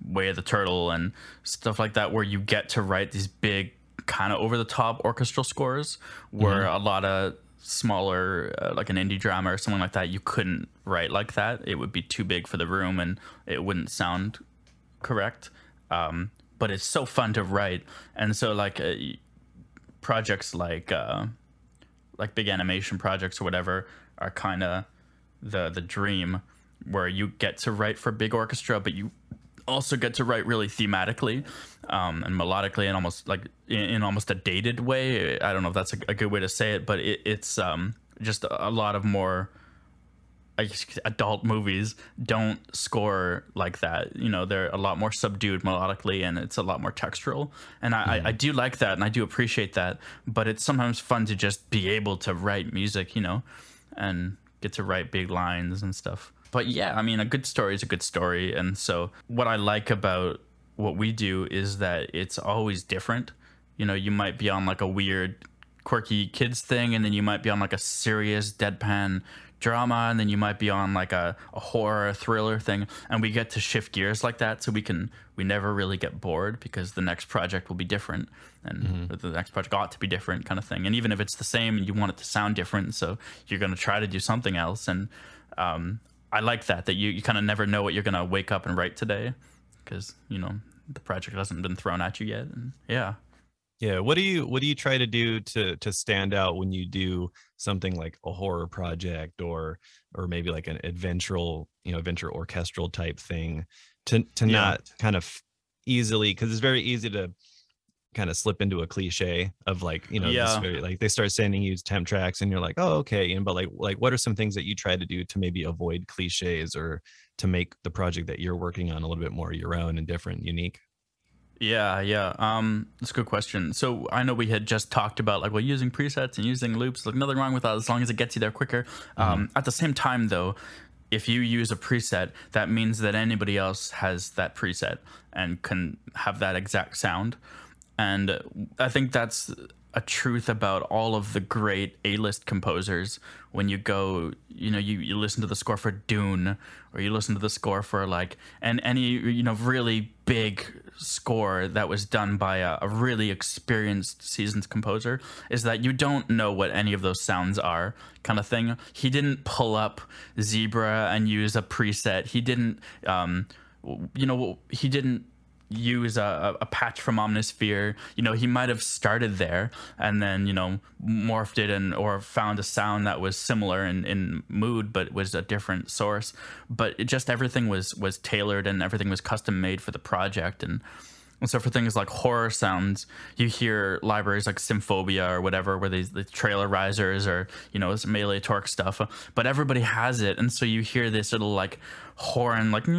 Way of the Turtle and stuff like that, where you get to write these big, kind of over the top orchestral scores, where mm-hmm. a lot of smaller, uh, like an indie drama or something like that, you couldn't write like that. It would be too big for the room and it wouldn't sound correct. Um, but it's so fun to write. And so, like, uh, projects like. Uh, like big animation projects or whatever are kind of the the dream where you get to write for big orchestra, but you also get to write really thematically um, and melodically and almost like in, in, almost a dated way. I don't know if that's a, a good way to say it, but it, it's um, just a lot of more adult movies don't score like that. You know, they're a lot more subdued melodically and it's a lot more textural. And I, mm. I, I, do like that and I do appreciate that. But it's sometimes fun to just be able to write music, you know, and get to write big lines and stuff. But yeah, I mean, a good story is a good story. And so what I like about what we do is that it's always different. You know, you might be on like a weird, quirky kids thing, and then you might be on like a serious deadpan drama and then you might be on like a, a horror thriller thing and we get to shift gears like that so we can we never really get bored because the next project will be different and mm-hmm. the next project ought to be different kind of thing and even if it's the same and you want it to sound different so you're going to try to do something else and um, i like that that you, you kind of never know what you're going to wake up and write today because you know the project hasn't been thrown at you yet and yeah yeah what do you what do you try to do to to stand out when you do something like a horror project or or maybe like an adventural you know adventure orchestral type thing to to yeah. not kind of easily because it's very easy to kind of slip into a cliche of like you know yeah. very, like they start sending you temp tracks and you're like oh okay you know, but like like what are some things that you try to do to maybe avoid cliches or to make the project that you're working on a little bit more your own and different unique yeah, yeah. Um, that's a good question. So I know we had just talked about like well using presets and using loops. Like nothing wrong with that as long as it gets you there quicker. Mm-hmm. Um, at the same time, though, if you use a preset, that means that anybody else has that preset and can have that exact sound. And I think that's a truth about all of the great A-list composers. When you go, you know, you, you listen to the score for Dune, or you listen to the score for like, and any you know really big score that was done by a, a, really experienced seasoned composer is that you don't know what any of those sounds are kind of thing he didn't pull up zebra and use a preset he didn't um, you know he didn't use a, a patch from Omnisphere. You know, he might have started there and then, you know, morphed it and or found a sound that was similar in, in mood but was a different source. But it just everything was was tailored and everything was custom made for the project and and so for things like horror sounds, you hear libraries like Symphobia or whatever, where these the trailer risers or you know some Melee Torque stuff, but everybody has it, and so you hear this little like horn, like the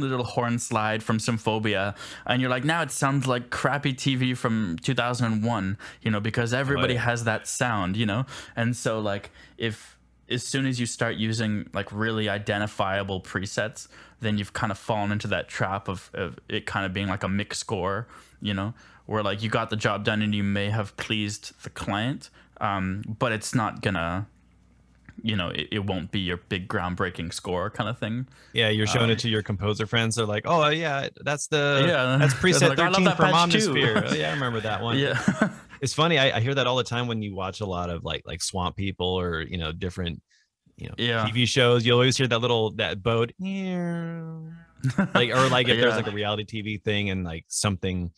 little horn slide from Symphobia, and you're like, now it sounds like crappy TV from 2001, you know, because everybody has that sound, you know, and so like if as soon as you start using like really identifiable presets, then you've kind of fallen into that trap of, of it kind of being like a mix score, you know, where like you got the job done and you may have pleased the client, um, but it's not gonna, you know, it, it, won't be your big groundbreaking score kind of thing. Yeah, you're showing uh, it to your composer friends. They're like, "Oh yeah, that's the yeah, that's preset like, 13 from Omnisphere." oh, yeah, I remember that one. Yeah. It's funny. I, I hear that all the time when you watch a lot of like like Swamp People or you know different you know yeah. TV shows, you'll always hear that little that boat like or like if yeah. there's like a reality TV thing and like something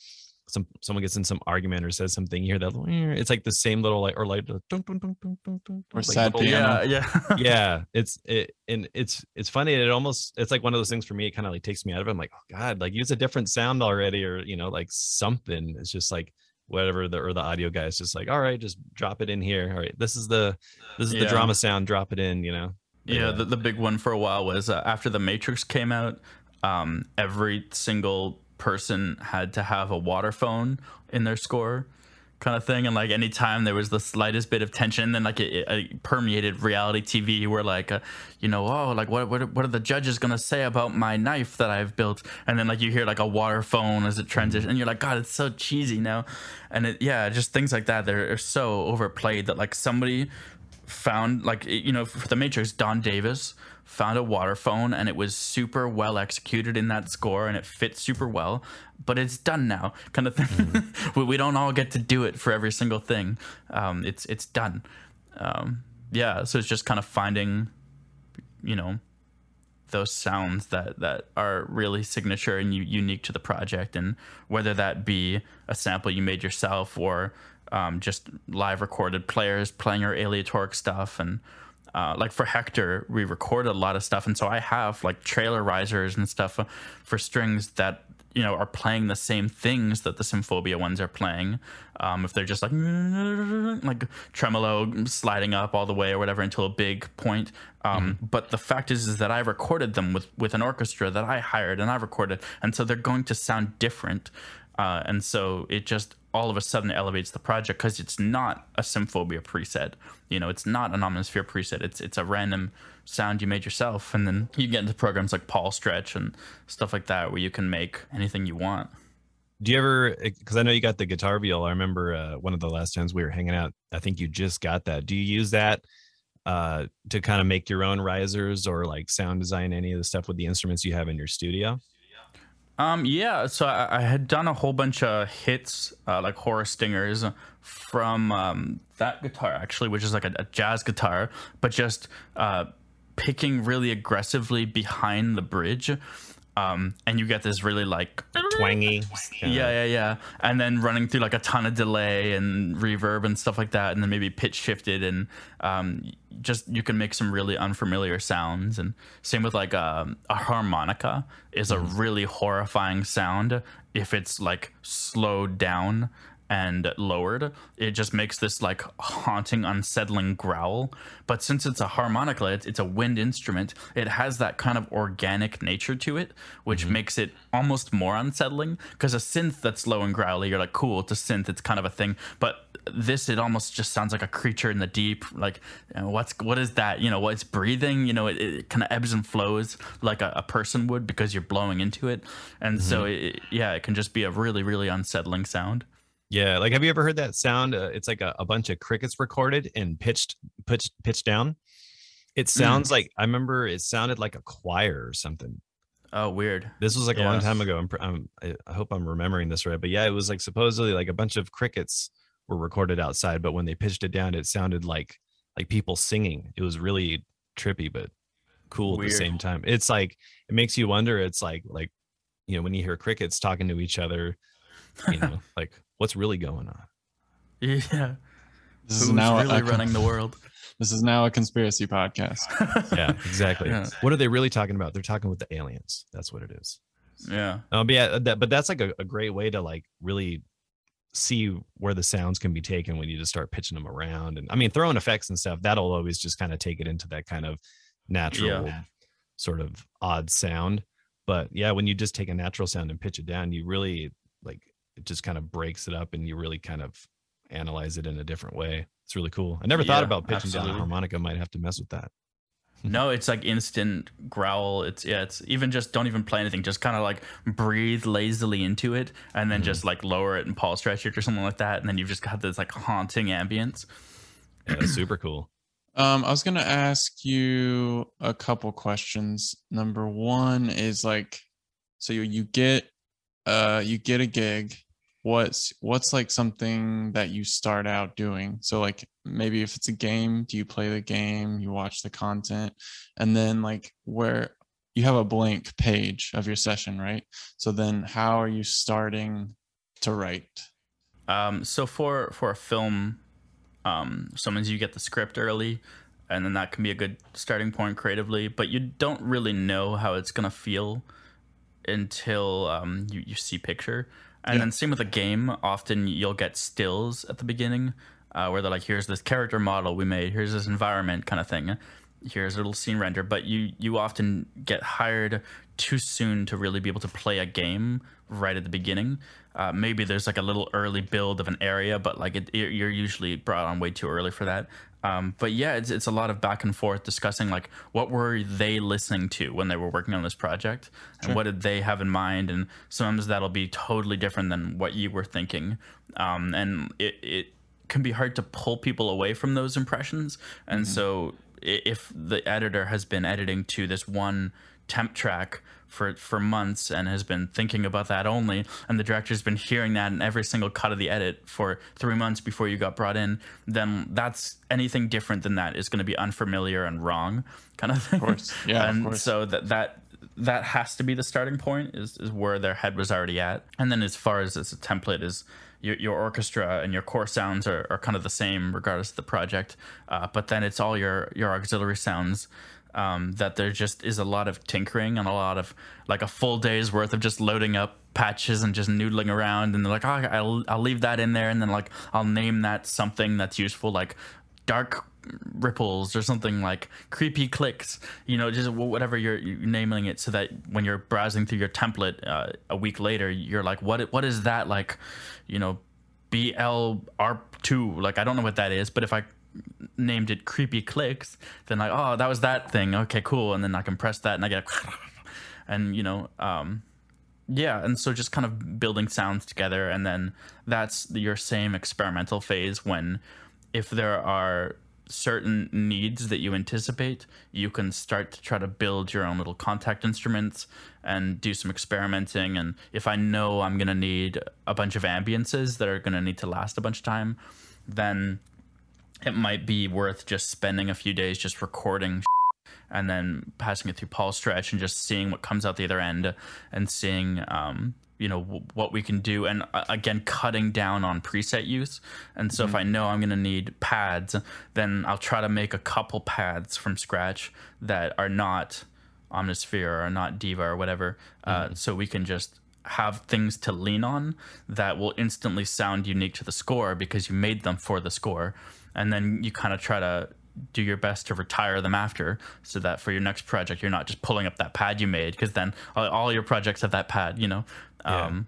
some someone gets in some argument or says something, you hear that it's like the same little like or like dun, dun, dun, or like sad piano. Yeah, yeah. yeah. It's it and it's it's funny. It almost it's like one of those things for me, it kind of like takes me out of it. I'm like, oh God, like use a different sound already, or you know, like something. It's just like whatever the or the audio guy is just like all right just drop it in here. All right this is the this is yeah. the drama sound drop it in you know? Yeah, the, the big one for a while was uh, after the matrix came out um, every single person had to have a water phone in their score kind of thing and like anytime there was the slightest bit of tension then like it, it permeated reality tv where like uh, you know oh like what, what what are the judges gonna say about my knife that i've built? And then like you hear like a water phone as it transitions and you're like god it's so cheesy now and it yeah just things like that they're so overplayed that like somebody found like you know for the matrix don davis found a water phone and it was super well executed in that score and it fits super well but it's done now kind of thing. Mm. we, we don't all get to do it for every single thing. Um, it's it's done. Um, yeah so it's just kind of finding you know those sounds that that are really signature and u- unique to the project and whether that be a sample you made yourself or um, just live recorded players playing your aleatoric stuff and uh, like for Hektor, we recorded a lot of stuff, and so I have like trailer risers and stuff for strings that you know are playing the same things that the Symphobia ones are playing. Um, if they're just like like tremolo sliding up all the way or whatever until a big point. Um, mm-hmm. But the fact is, is that I recorded them with with an orchestra that I hired and I recorded, and so they're going to sound different. Uh, and so it just all of a sudden elevates the project because it's not a Symphobia preset. You know, it's not an Omnisphere preset. It's it's a random sound you made yourself, and then you get into programs like Paulstretch and stuff like that where you can make anything you want. Do you ever? Because I know you got the guitar wheel. I remember uh, one of the last times we were hanging out. I think you just got that. Do you use that uh, to kind of make your own risers or like sound design any of the stuff with the instruments you have in your studio? Um, yeah, so I, I, had done a whole bunch of hits, uh, like horror stingers, from um, that guitar actually, which is like a, a jazz guitar, but just uh, picking really aggressively behind the bridge um, and you get this really like twangy, yeah, yeah, yeah, and then running through like a ton of delay and reverb and stuff like that, and then maybe pitch shifted and um, just you can make some really unfamiliar sounds. And same with like um, a harmonica is a mm-hmm. really horrifying sound if it's like slowed down and lowered, it just makes this like haunting, unsettling growl. But since it's a harmonica, it's, it's a wind instrument, it has that kind of organic nature to it, which mm-hmm. makes it almost more unsettling. Because a synth that's low and growly, you're like, cool, it's a synth, it's kind of a thing. But this, it almost just sounds like a creature in the deep. Like, you know, what's what is that? You know, what's breathing? You know, it, it kind of ebbs and flows like a, a, person would because you're blowing into it. And mm-hmm. so, it, yeah, it can just be a really, really unsettling sound. Yeah, like have you ever heard that sound? Uh, it's like a, a, bunch of crickets recorded and pitched pitched pitched down. It sounds mm. like I remember it sounded like a choir or something. Oh, weird. This was like yeah. a long time ago. I'm, I'm, I hope I'm remembering this right. But yeah, it was like supposedly like a bunch of crickets were recorded outside, but when they pitched it down, it sounded like like people singing. It was really trippy, but cool weird. at the same time. It's like it makes you wonder. It's like like you know when you hear crickets talking to each other, you know, like what's really going on? Yeah. This Who's is now really a, running the world. This is now a conspiracy podcast. yeah, exactly. Yeah. What are they really talking about? They're talking with the aliens. That's what it is. Yeah. Um, but yeah, that, but that's like a, a great way to like really see where the sounds can be taken when you just start pitching them around. And I mean, throwing effects and stuff, that'll always just kind of take it into that kind of natural yeah. sort of odd sound. But yeah, when you just take a natural sound and pitch it down, you really like it just kind of breaks it up and you really kind of analyze it in a different way. It's really cool. I never yeah, thought about pitching absolutely. down a harmonica. Might have to mess with that. no, it's like instant growl. It's yeah, it's even just don't even play anything. Just kind of like breathe lazily into it, and then mm-hmm. just like lower it and Paulstretch it or something like that, and then you've just got this like haunting ambience. Yeah, super cool. Um, I was gonna ask you a couple questions. Number one is like, so you, you get uh you get a gig what's what's like something that you start out doing? So like maybe if it's a game do you play the game you watch the content and then like where you have a blank page of your session right? So then how are you starting to write? Um so for for a film um sometimes you get the script early and then that can be a good starting point creatively but you don't really know how it's going to feel until um, you, you see picture and yeah. then same with a game. Often you'll get stills at the beginning uh, where they're like, "Here's this character model we made. Here's this environment kind of thing. Here's a little scene render." But you you often get hired too soon to really be able to play a game right at the beginning. Uh, maybe there's like a little early build of an area, but like it, you're usually brought on way too early for that. Um, but yeah, it's, it's a lot of back and forth discussing like what were they listening to when they were working on this project and what did they have in mind. And sometimes that'll be totally different than what you were thinking. Um, and it, it can be hard to pull people away from those impressions. And mm-hmm. so if the editor has been editing to this one temp track for for months and has been thinking about that only and the director's been hearing that in every single cut of the edit for three months before you got brought in then that's anything different than that is going to be unfamiliar and wrong kind of thing of course yeah and course. so that that that has to be the starting point is, is where their head was already at and then as far as as a template is your, your orchestra and your core sounds are, are kind of the same regardless of the project. Uh, but then it's all your your auxiliary sounds. Um, that there just is a lot of tinkering and a lot of like a full day's worth of just loading up patches and just noodling around. And they're like oh I'll, I'll leave that in there. And then like I'll name that something that's useful like dark ripples or something like creepy clicks you know just whatever you're, you're naming it so that when you're browsing through your template uh, a week later you're like what what is that? Like you know blr2 like i don't know what that is but if i named it creepy clicks then like oh that was that thing. Okay cool. And then i can press that and i get and you know um yeah and so just kind of building sounds together. And then that's your same experimental phase when if there are certain needs that you anticipate, you can start to try to build your own little Kontakt instruments and do some experimenting. And if I know I'm going to need a bunch of ambiances that are going to need to last a bunch of time, then it might be worth just spending a few days just recording and then passing it through Paulstretch and just seeing what comes out the other end and seeing um, you know w- what we can do and uh, again cutting down on preset use and so mm-hmm. if i know i'm going to need pads then i'll try to make a couple pads from scratch that are not omnisphere or not diva or whatever uh, mm-hmm. uh, so we can just have things to lean on that will instantly sound unique to the score because you made them for the score and then you kind of try to do your best to retire them after so that for your next project you're not just pulling up that pad you made because then all, all, your projects have that pad you know? Um,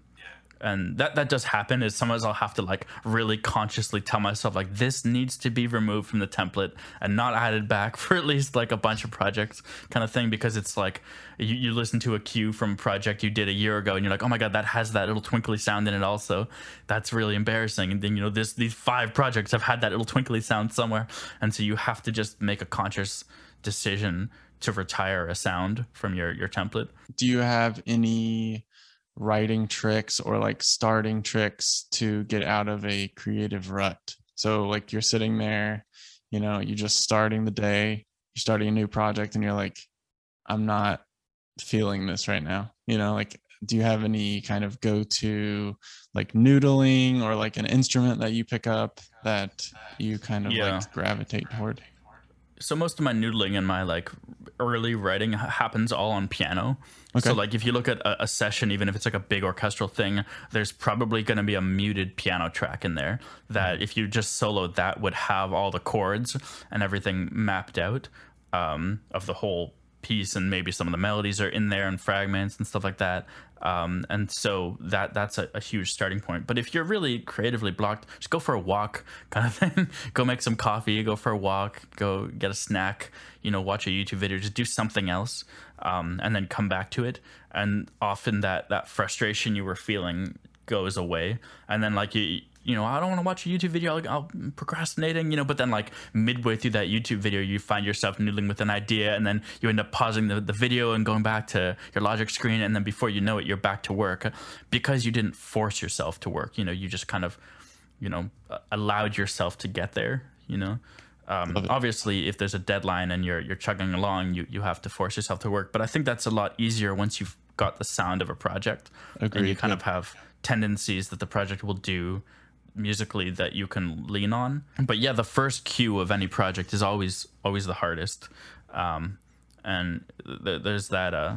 and that that does happen. Is sometimes i'll have to like really consciously tell myself like this needs to be removed from the template and not added back for at least like a bunch of projects kind of thing because it's like you, you listen to a cue from a project you did a year ago and you're like oh my god that has that little twinkly sound in it also. That's really embarrassing. And then you know this these five projects have had that little twinkly sound somewhere. And so you have to just make a conscious decision to retire a sound from your your template. Do you have any writing tricks or like starting tricks to get out of a creative rut. So like you're sitting there, you know, you're just starting the day, you're starting a new project and you're like I'm not feeling this right now. You know, like do you have any kind of go to like noodling or like an instrument that you pick up that you kind of yeah. like gravitate toward? So most of my noodling and my like early writing happens all on piano. Okay. So like if you look at a, a, session, even if it's like a big orchestral thing, there's probably going to be a muted piano track in there that mm-hmm. if you just soloed that would have all the chords and everything mapped out um, of the whole piece and maybe some of the melodies are in there and fragments and stuff like that. Um, and so that that's a, a, huge starting point. But if you're really creatively blocked just go for a walk kind of thing. Go make some coffee go for a walk go get a snack you know watch a youtube video just do something else um, and then come back to it. And often that that frustration you were feeling goes away. And then like you you know, I don't want to watch a YouTube video. I'll, I'll procrastinating, you know, but then like midway through that YouTube video, you find yourself noodling with an idea and then you end up pausing the, the video and going back to your logic screen. And then before you know it, you're back to work because you didn't force yourself to work. You know, you just kind of, you know, allowed yourself to get there, you know. Um, obviously, if there's a deadline and you're you're chugging along, you you have to force yourself to work. But I think that's a lot easier once you've got the sound of a project, Agreed. and you kind yeah. of have tendencies that the project will do musically that you can lean on. But yeah, the first cue of any project is always always the hardest. Um, and th- there's that. Uh,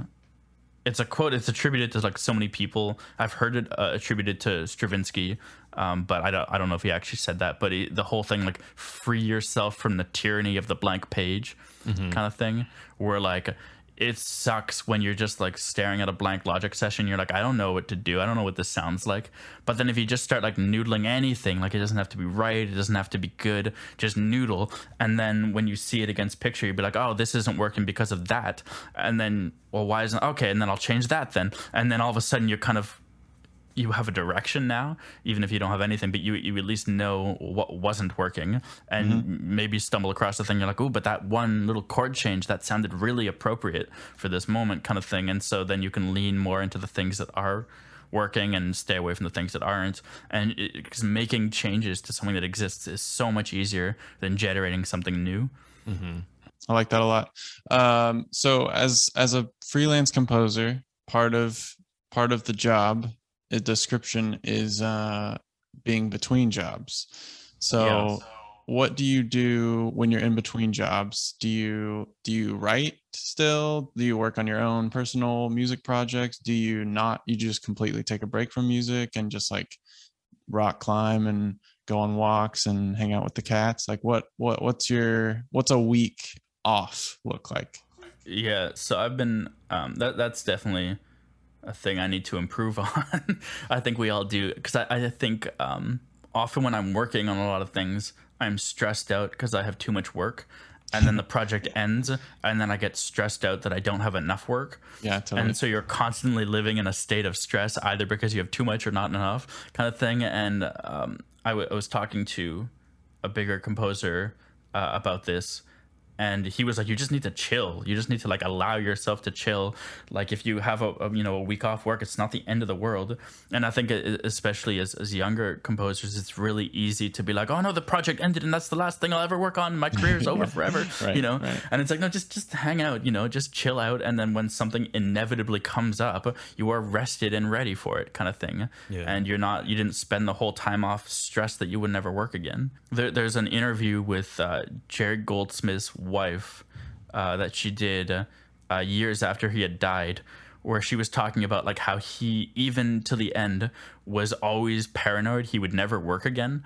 it's a quote. It's attributed to like so many people. I've heard it uh, attributed to Stravinsky, um, but I don't. I don't know if he actually said that. But he, the whole thing, like free yourself from the tyranny of the blank page, mm-hmm. kind of thing, where like it sucks when you're just like staring at a blank logic session. You're like i don't know what to do. I don't know what this sounds like. But then if you just start like noodling anything like it doesn't have to be right. It doesn't have to be good. Just noodle. And then when you see it against picture you'd be like oh this isn't working because of that. And then well why isn't okay and then i'll change that then. And then all of a sudden you're kind of you have a direction now, even if you don't have anything, but you you at least know what wasn't working, and mm-hmm. maybe stumble across the thing you're like, oh, but that one little chord change that sounded really appropriate for this moment, kind of thing, and so then you can lean more into the things that are working and stay away from the things that aren't, and because making changes to something that exists is so much easier than generating something new. Mm-hmm. I like that a lot. Um, so as as a freelance composer, part of part of the job description is uh, being between jobs. So Yeah. what do you do when you're in between jobs? Do you do you write still? Do you work on your own personal music projects? Do you not you just completely take a break from music and just like rock climb and go on walks and hang out with the cats? Like what what what's your what's a week off look like? Yeah, so I've been um, that that's definitely a thing I need to improve on. I think we all do because I, I think um, often when I'm working on a lot of things, I'm stressed out because I have too much work, and then the project ends, and then I get stressed out that I don't have enough work. Yeah, totally. And so you're constantly living in a state of stress, either because you have too much or not enough, kind of thing. And um, I, w- I was talking to a bigger composer uh, about this, and he was like, "You just need to chill. You just need to like allow yourself to chill. Like if you have a, a you know a week off work, it's not the end of the world." And I think e- especially as as younger composers, it's really easy to be like, "Oh no, the project ended, and that's the last thing I'll ever work on. My career's over forever." Right, you know, right. and it's like no just just hang out you know just chill out and then when something inevitably comes up you are rested and ready for it kind of thing Yeah. and you're not you didn't spend the whole time off stressed that you would never work again there, there's an interview with uh, Jerry Goldsmith's wife uh, that she did uh, years after he had died where she was talking about like how he even to the end was always paranoid he would never work again.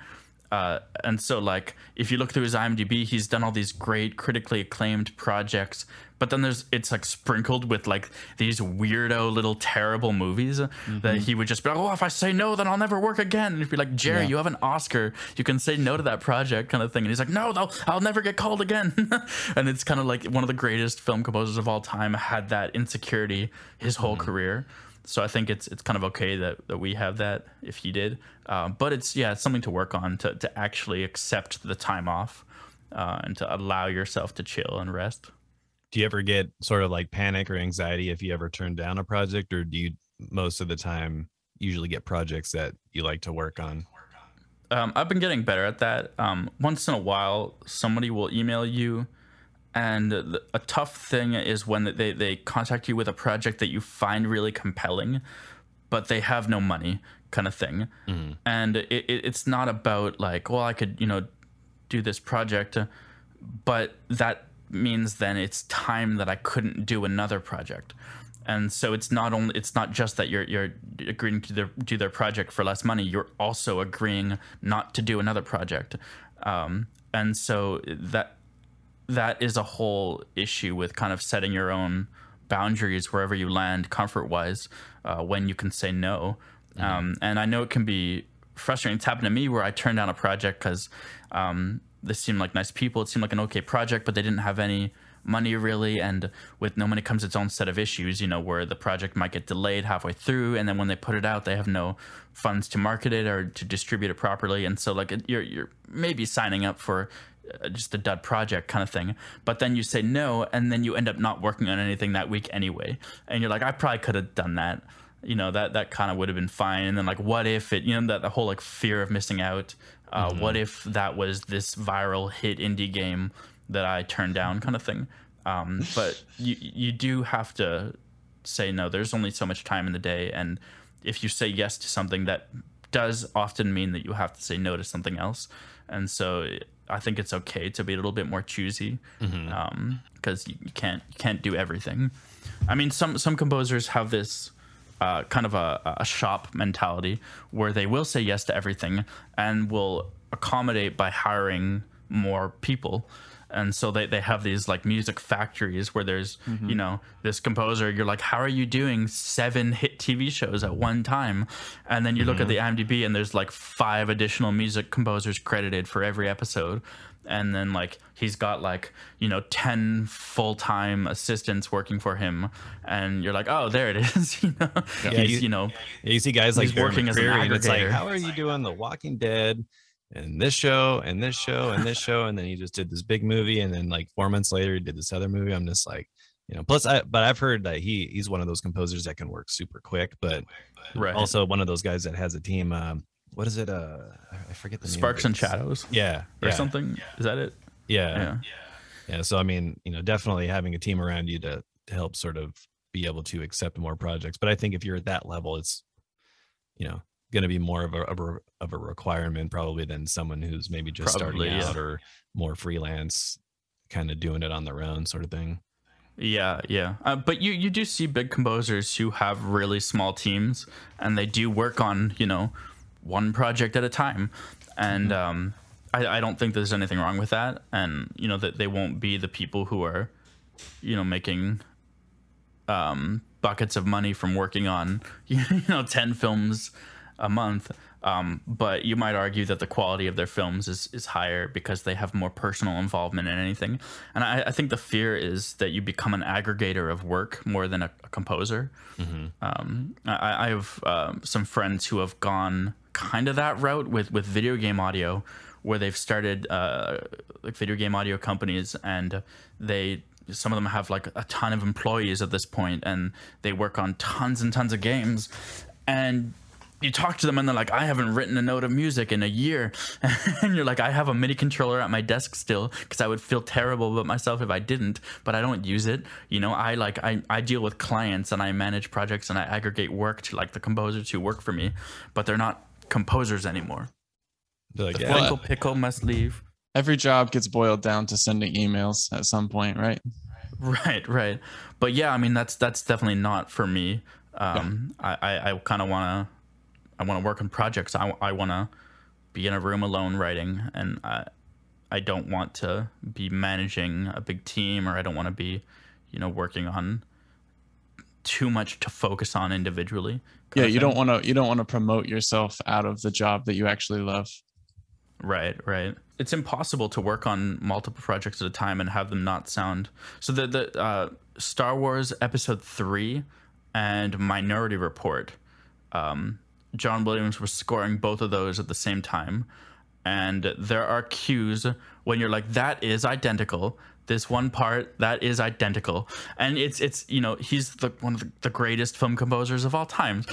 Uh, and so like if you look through his IMDb, he's done all these great critically acclaimed projects, but then there's it's like sprinkled with like these weirdo little terrible movies that he would just be like, oh, if I say no, then I'll never work again. And he'd be like, Jerry, Yeah. you have an Oscar, you can say no to that project, kind of thing. And he's like, no, I'll, I'll never get called again. and it's kind of like one of the greatest film composers of all time had that insecurity his whole career. So I think it's it's kind of okay that, that we have that if he did, um, but it's yeah it's something to work on to to actually accept the time off uh, and to allow yourself to chill and rest. Do you ever get sort of like panic or anxiety if you ever turn down a project, or do you most of the time usually get projects that you like to work on? Um, I've been getting better at that. Um, once in a while, somebody will email you, and the, a tough thing is when they, they contact you with a project that you find really compelling, but they have no money, kind of thing. And it, it, it's not about like, well, I could, you know, do this project, but that means then it's time that I couldn't do another project. And so it's not only it's not just that you're you're agreeing to their do their project for less money. You're also agreeing not to do another project. Um, and so that that is a whole issue with kind of setting your own boundaries wherever you land comfort wise uh, when you can say no um, and i know it can be frustrating it's happened to me where i turned down a project because um, they seemed like nice people it seemed like an okay project but they didn't have any money really and with no money comes its own set of issues you know where the project might get delayed halfway through and then when they put it out they have no funds to market it or to distribute it properly and so like you're you're maybe signing up for uh, just a dud project kind of thing. But then you say no, and then you end up not working on anything that week anyway. And you're like, I probably could have done that. You know, that that kind of would have been fine. And then like, what if it? You know, that the whole like fear of missing out. Uh, What if that was this viral hit indie game that I turned down, kind of thing. Um, but you you do have to say no. There's only so much time in the day, and if you say yes to something, that does often mean that you have to say no to something else. And so I think it's okay to be a little bit more choosy because you, you can't you can't do everything. I mean, some some composers have this uh, kind of a, a shop mentality where they will say yes to everything and will accommodate by hiring more people. And so they, they have these like music factories where there's, you know, this composer, you're like, how are you doing seven hit TV shows at one time? And then you look at the IMDb and there's like five additional music composers credited for every episode. And then like he's got like, you know, 10 full time assistants working for him. And you're like, oh, there it is. you know, Yeah, he's, you- you know, Yeah, you see guys like working as an and it's like, how are you doing The Walking Dead and this show and this show and this show? And then he just did this big movie, and then like four months later, he did this other movie. I'm just like, you know. Plus, I but I've heard that he he's one of those composers that can work super quick, but right. also one of those guys that has a team. Um, what is it? Uh, I forget the Sparks it. and Shadows Yeah, or yeah, something. Is that it? Yeah, Yeah. yeah. So I mean, you know, definitely having a team around you to to help sort of be able to accept more projects. But I think if you're at that level, it's you know going to be more of a, of a of a requirement probably than someone who's maybe just Probably, starting yeah. out or more freelance, kind of doing it on their own sort of thing. Yeah, yeah. Uh, but you you do see big composers who have really small teams, and they do work on you know one project at a time, and um, I, I don't think there's anything wrong with that, and you know that they won't be the people who are, you know, making um, buckets of money from working on you know 10 films a month um, but you might argue that the quality of their films is, is higher because they have more personal involvement in anything. And I, I think the fear is that you become an aggregator of work more than a, a composer. Um, I, I have um, some friends who have gone kind of that route with, with video game audio where they've started uh, like video game audio companies and they some of them have like a ton of employees at this point and they work on tons and tons of games. And you talk to them and they're like i haven't written a note of music in a year and you're like i have a midi controller at my desk still because i would feel terrible about myself if i didn't but i don't use it you know i like I, I deal with clients and i manage projects and i aggregate work to like the composers who work for me but they're not composers anymore They're like, the yeah, pickle must leave Every job gets boiled down to sending emails at some point, right? Right, right. But yeah, I mean that's that's definitely not for me. Um, I I, I kind of want to I want to work on projects. I I want to be in a room alone writing, and I I don't want to be managing a big team, or I don't want to be, you know, working on too much to focus on individually. Yeah, you don't want to you don't want to promote yourself out of the job that you actually love. Right, right. It's impossible to work on multiple projects at a time and have them not sound. So the the uh, Star Wars Episode Three and Minority Report, um, John Williams was scoring both of those at the same time, and there are cues when you're like, that is identical. This one part that is identical, and it's it's you know he's the one of the, the greatest film composers of all time,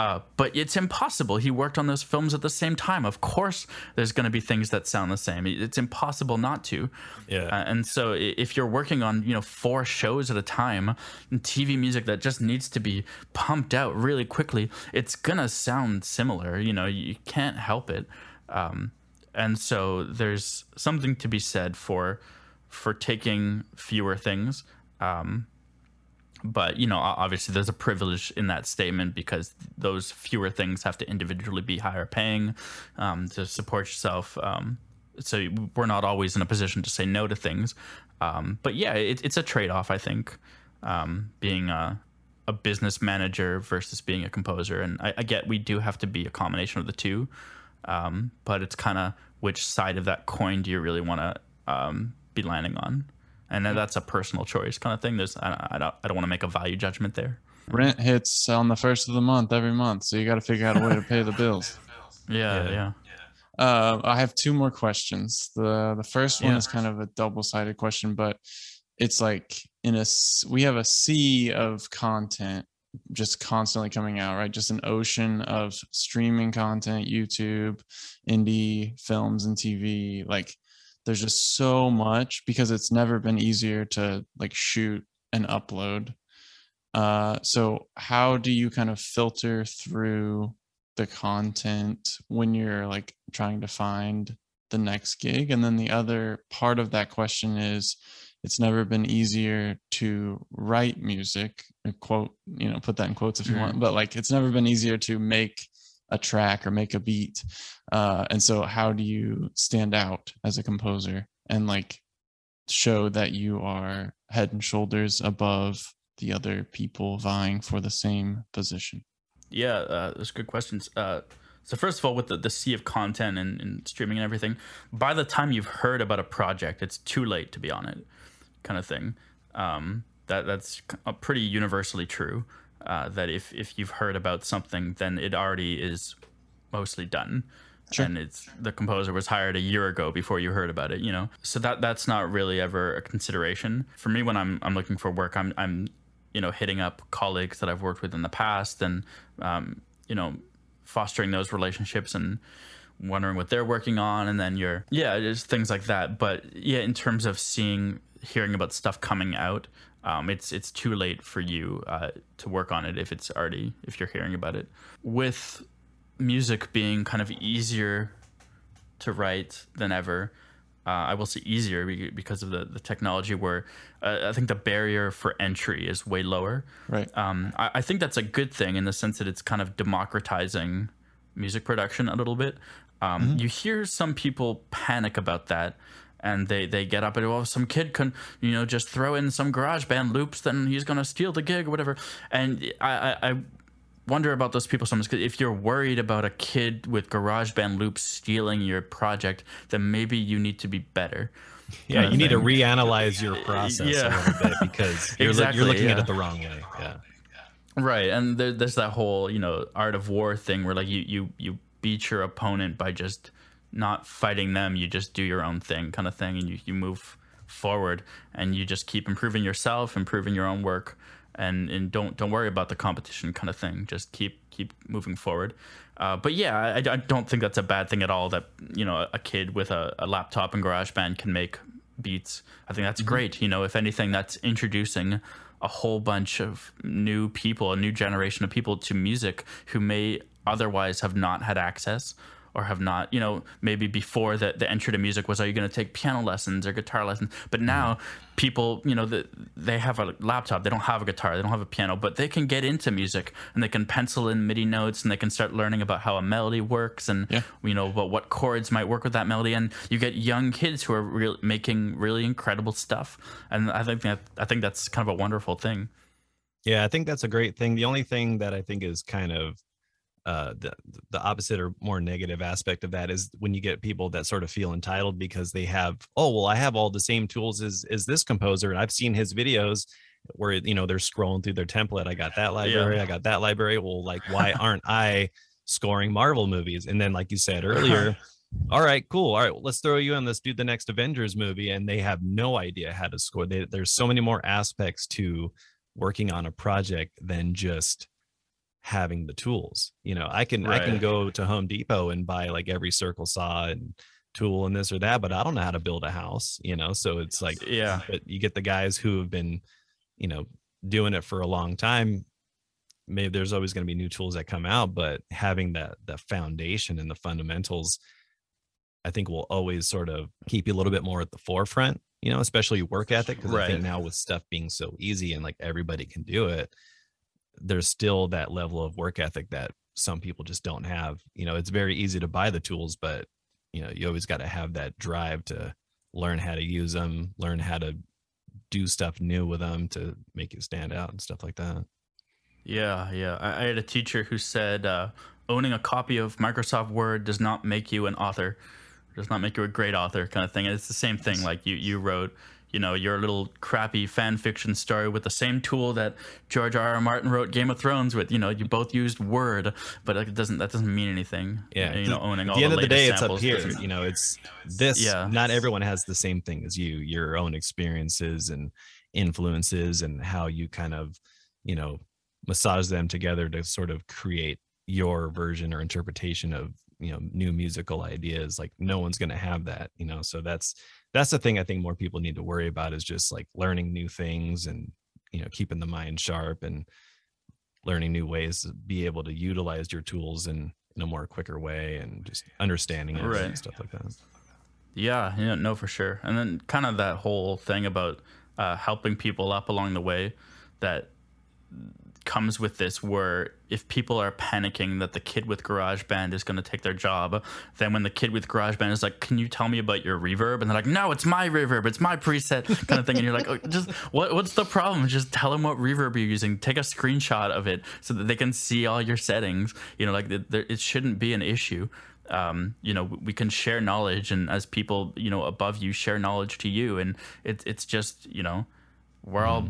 uh, but it's impossible. He worked on those films at the same time. Of course, there's going to be things that sound the same. It's impossible not to. Yeah. Uh, and so if you're working on you know four shows at a time, and TV music that just needs to be pumped out really quickly, it's gonna sound similar. You know, you can't help it. Um, and so there's something to be said for for taking fewer things. Um, but you know, obviously, there's a privilege in that statement because those fewer things have to individually be higher paying um, to support yourself. Um, so we're not always in a position to say no to things. Um, but yeah, it, it's a trade-off, I think, um, being a, a business manager versus being a composer. And I, I get we do have to be a combination of the two, um, but it's kind of which side of that coin do you really want to um, be landing on? And then that's a personal choice kind of thing. There's I, I don't I don't want to make a value judgment there. Rent hits on the first of the month every month, so you got to figure out a way to pay the bills. Yeah, Yeah. yeah. Uh, I have two more questions. The the first one Yeah. is kind of a double sided question, but it's like in a we have a sea of content just constantly coming out, right? Just an ocean of streaming content, YouTube, indie films, and TV. Like there's just so much because it's never been easier to like shoot and upload. Uh, so how do you kind of filter through the content when you're like trying to find the next gig and then the other part of that question is it's never been easier to write music quote you know put that in quotes if you want but like it's never been easier to make a track or make a beat uh, and so how do you stand out as a composer and like show that you are head and shoulders above the other people vying for the same position Yeah, uh, those good questions. Uh, so first of all, with the, the sea of content and, and streaming and everything, by the time you've heard about a project, it's too late to be on it, kind of thing. Um, that that's uh, pretty universally true. Uh, that if if you've heard about something, then it already is mostly done. Sure. And it's the composer was hired a year ago before you heard about it, you know. So that that's not really ever a consideration for me when I'm I'm looking for work. I'm I'm you know hitting up colleagues that I've worked with in the past and um, you know fostering those relationships and wondering what they're working on and then you're yeah just things like that but yeah in terms of seeing hearing about stuff coming out um, it's it's too late for you uh, to work on it if it's already if you're hearing about it with music being kind of easier to write than ever. Uh, I will say easier because of the, the technology where uh, I think the barrier for entry is way lower. Right. Um, I, I, think that's a good thing in the sense that it's kind of democratizing music production a little bit. Um, mm-hmm. You hear some people panic about that and they, they get up and well some kid can you know just throw in some GarageBand loops then he's gonna steal the gig or whatever and I, I, I wonder about those people sometimes because if you're worried about a kid with GarageBand loops stealing your project, then maybe you need to be better. Yeah, you need to reanalyze your process yeah. a little bit because you're, exactly, you're looking yeah. at it the wrong way. Yeah. Right, and there, there's that whole you know art of war thing where like you you you beat your opponent by just not fighting them. You just do your own thing, kind of thing, and you you move forward and you just keep improving yourself, improving your own work and and don't don't worry about the competition kind of thing. Just keep keep moving forward. Uh, but yeah, I, I, don't think that's a bad thing at all. That you know a kid with a, a laptop and GarageBand can make beats. I think that's mm-hmm. great. You know, if anything, that's introducing a whole bunch of new people, a new generation of people to music who may otherwise have not had access or have not, you know, maybe before the, the entry to music was, are you going to take piano lessons or guitar lessons? But now mm-hmm. people, you know, the, they have a laptop, they don't have a guitar, they don't have a piano, but they can get into music and they can pencil in MIDI notes and they can start learning about how a melody works and, yeah. you know, about what chords might work with that melody. And you get young kids who are re- making really incredible stuff. And I think that, I think that's kind of a wonderful thing. Yeah, I think that's a great thing. The only thing that I think is kind of uh, the the opposite or more negative aspect of that is when you get people that sort of feel entitled because they have oh well I have all the same tools as as this composer and I've seen his videos where you know they're scrolling through their template I got that library yeah. I got that library well like why aren't I scoring Marvel movies and then like you said earlier all right cool all right well, let's throw you in let's do the next Avengers movie and they have no idea how to score they, there's so many more aspects to working on a project than just having the tools. You know, I can right. I can go to Home Depot and buy like every circle saw and tool and this or that, but I don't know how to build a house, you know. So it's like yeah, but you get the guys who have been, you know, doing it for a long time. Maybe there's always going to be new tools that come out, but having that that foundation and the fundamentals, I think will always sort of keep you a little bit more at the forefront, you know, especially work ethic. Because right. I think now with stuff being so easy and like everybody can do it, there's still that level of work ethic that some people just don't have. You know, it's very easy to buy the tools, but you know, you always got to have that drive to learn how to use them, learn how to do stuff new with them to make it stand out and stuff like that. Yeah, yeah. I, I had a teacher who said uh, owning a copy of Microsoft Word does not make you an author, does not make you a great author, kind of thing. And it's the same thing. Like you, you wrote you know your little crappy fan fiction story with the same tool that George R. R. Martin wrote Game of Thrones with. You know, you both used Word, but it doesn't that doesn't mean anything. Yeah, you know, owning all the, end of the day, it's up here. You know, it's this. Yeah, not everyone has the same thing as you. Your own experiences and influences, and how you kind of, you know, massage them together to sort of create your version or interpretation of you know new musical ideas like no one's going to have that you know so that's that's the thing I think more people need to worry about is just like learning new things and you know keeping the mind sharp and learning new ways to be able to utilize your tools in in a more quicker way and just understanding it right. and stuff like that. Yeah, yeah, no, for sure. And then kind of that whole thing about uh, helping people up along the way that comes with this where if people are panicking that the kid with GarageBand is going to take their job, then when the kid with GarageBand is like, "Can you tell me about your reverb?" and they're like, "No, it's my reverb, it's my preset," kind of thing, and you're like, oh, "Just what? What's the problem? Just tell them what reverb you're using. Take a screenshot of it so that they can see all your settings. You know, like it shouldn't be an issue." Um, you know, we can share knowledge, and as people, you know, above you share knowledge to you, and it's it's just, you know, we're mm. all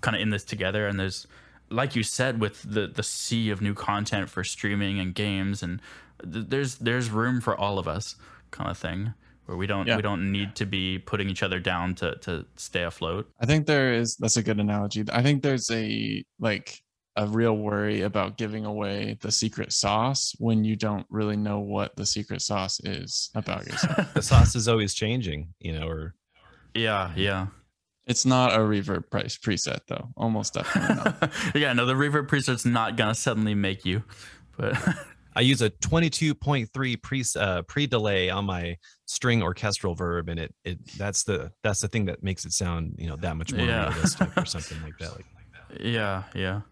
kind of in this together, and there's like you said, with the the sea of new content for streaming and games, and th- there's there's room for all of us, kind of thing, where we don't yeah. we don't need to be putting each other down to to stay afloat. I think there is that's a good analogy. I think there's a like a real worry about giving away the secret sauce when you don't really know what the secret sauce is about yourself. the sauce is always changing, you know, or yeah, yeah. It's not a reverb price preset though. Almost definitely not. yeah, no, the reverb preset's not gonna suddenly make you. But I use a 22.3 pre uh, pre delay on my string orchestral verb, and it it that's the that's the thing that makes it sound you know that much more Yeah. realistic or something like that. Like, Yeah, yeah.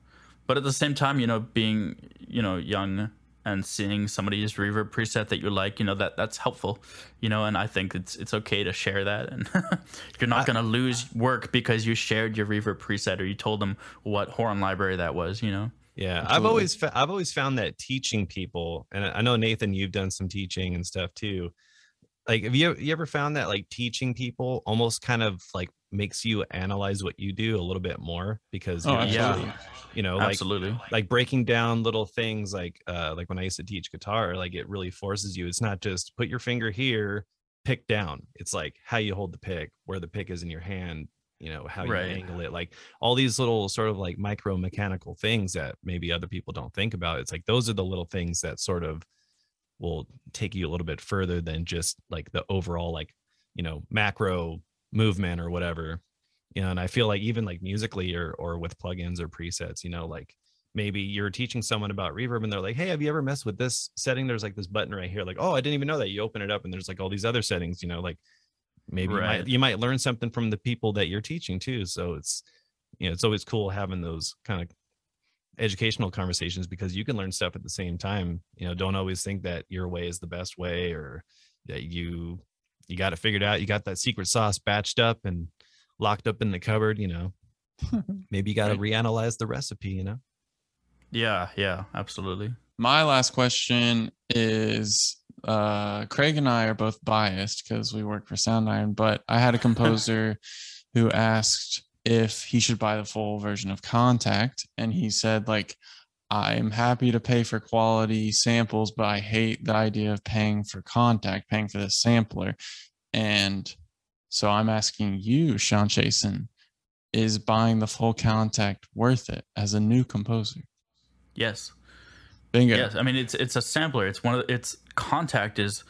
But at the same time, you know, being, you know, young and seeing somebody's reverb preset that you like, you know, that that's helpful. You know, and I think it's it's okay to share that and you're not I- going to lose work because you shared your reverb preset or you told them what horn library that was, you know. yeah, I've always fa- I've always found that teaching people, and I I know Nathan, you've done some teaching and stuff too. Like, have you you ever found that like teaching people almost kind of like makes you analyze what you do a little bit more because Oh, yeah. you know like Absolutely. like breaking down little things like uh like when i used to teach guitar like it really forces you it's not just put your finger here pick down it's like how you hold the pick where the pick is in your hand you know how you Right. angle it like all these little sort of like micro mechanical things that maybe other people don't think about it's like those are the little things that sort of will take you a little bit further than just like the overall like you know macro movement or whatever. You know and i feel like even like musically or or with plugins or presets you know like maybe you're teaching someone about reverb and they're like hey have you ever messed with this setting? There's like this button right here. Like oh i didn't even know that. You open it up and there's like all these other settings you know like maybe you, might, you might learn something from the people that you're teaching too. So it's you know it's always cool having those kind of educational conversations because you can learn stuff at the same time you know don't always think that your way is the best way or that you you got it figured out you got that secret sauce batched up and locked up in the cupboard you know maybe you got to Right. reanalyze the recipe you know Yeah, yeah, absolutely. My last question is uh Craig and I are both biased because we work for Soundiron, but I had a composer who asked if he should buy the full version of Kontakt, and he said like I'm happy to pay for quality samples, but I hate the idea of paying for Kontakt, paying for the sampler. And so I'm asking you, Sean Chasen, is buying the full Kontakt worth it as a new composer? Yes. Bingo. Yes, I mean it's it's a sampler. It's one of the, it's Kontakt is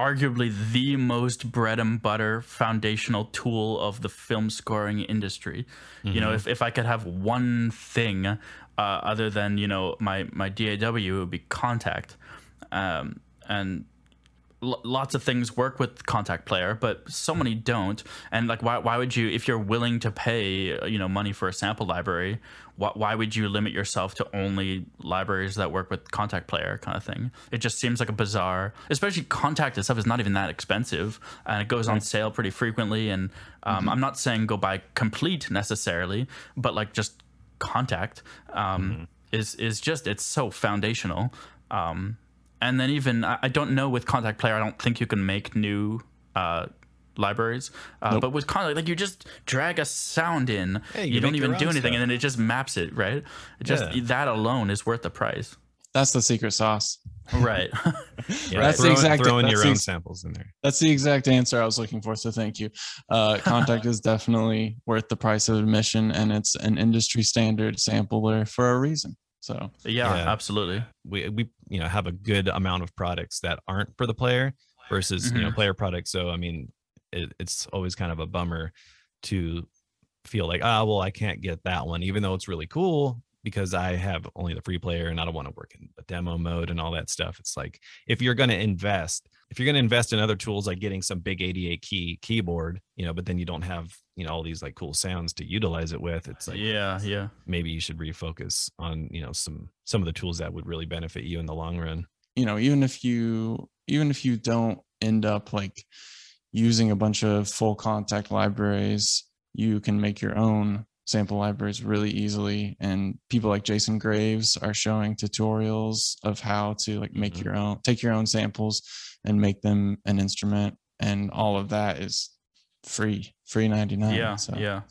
arguably the most bread and butter foundational tool of the film scoring industry. You know, if, if I could have one thing uh, other than you know my my DAW, it would be Kontakt, um, and l- lots of things work with Kontakt player but so many don't. And like why, why would you if you're willing to pay you know money for a sample library why, why would you limit yourself to only libraries that work with Kontakt player kind of thing? It just seems like a bizarre especially Kontakt itself is not even that expensive and it goes on sale pretty frequently and um, i'm not saying go buy Komplete necessarily but like just Kontakt um, is is just it's so foundational um, and then even I I don't know with Kontakt player, I don't think you can make new uh, libraries. Uh, But with Kontakt, like you just drag a sound in, Yeah, you, you don't even do anything, stuff. and then it just maps it, right? It just Yeah. that alone is worth the price, That's the secret sauce. right? yeah That's the exact- throw in that's your the own ex- samples in there That's the exact answer I was looking for. So thank you. Uh, Kontakt is definitely worth the price of admission, and it's an industry standard sampler for a reason. So yeah, Yeah. absolutely. we we you know have a good amount of products that aren't for the player versus you know player products so i mean it, it's always kind of a bummer to feel like ah well i can't get that one even though it's really cool because i have only the free player and i don't want to work in the demo mode and all that stuff it's like if you're going to invest if you're going to invest in other tools like getting some big 88 key keyboard you know but then you don't have you know all these like cool sounds to utilize it with it's like yeah, yeah, maybe you should refocus on you know some some of the tools that would really benefit you in the long run. You know, even if you even if you don't end up like using a bunch of full Kontakt libraries, you can make your own sample libraries really easily. And people like Jason Graves are showing tutorials of how to like make Mhm. your own, take your own samples and make them an instrument. And all of that is free, free 99. yeah, so. yeah.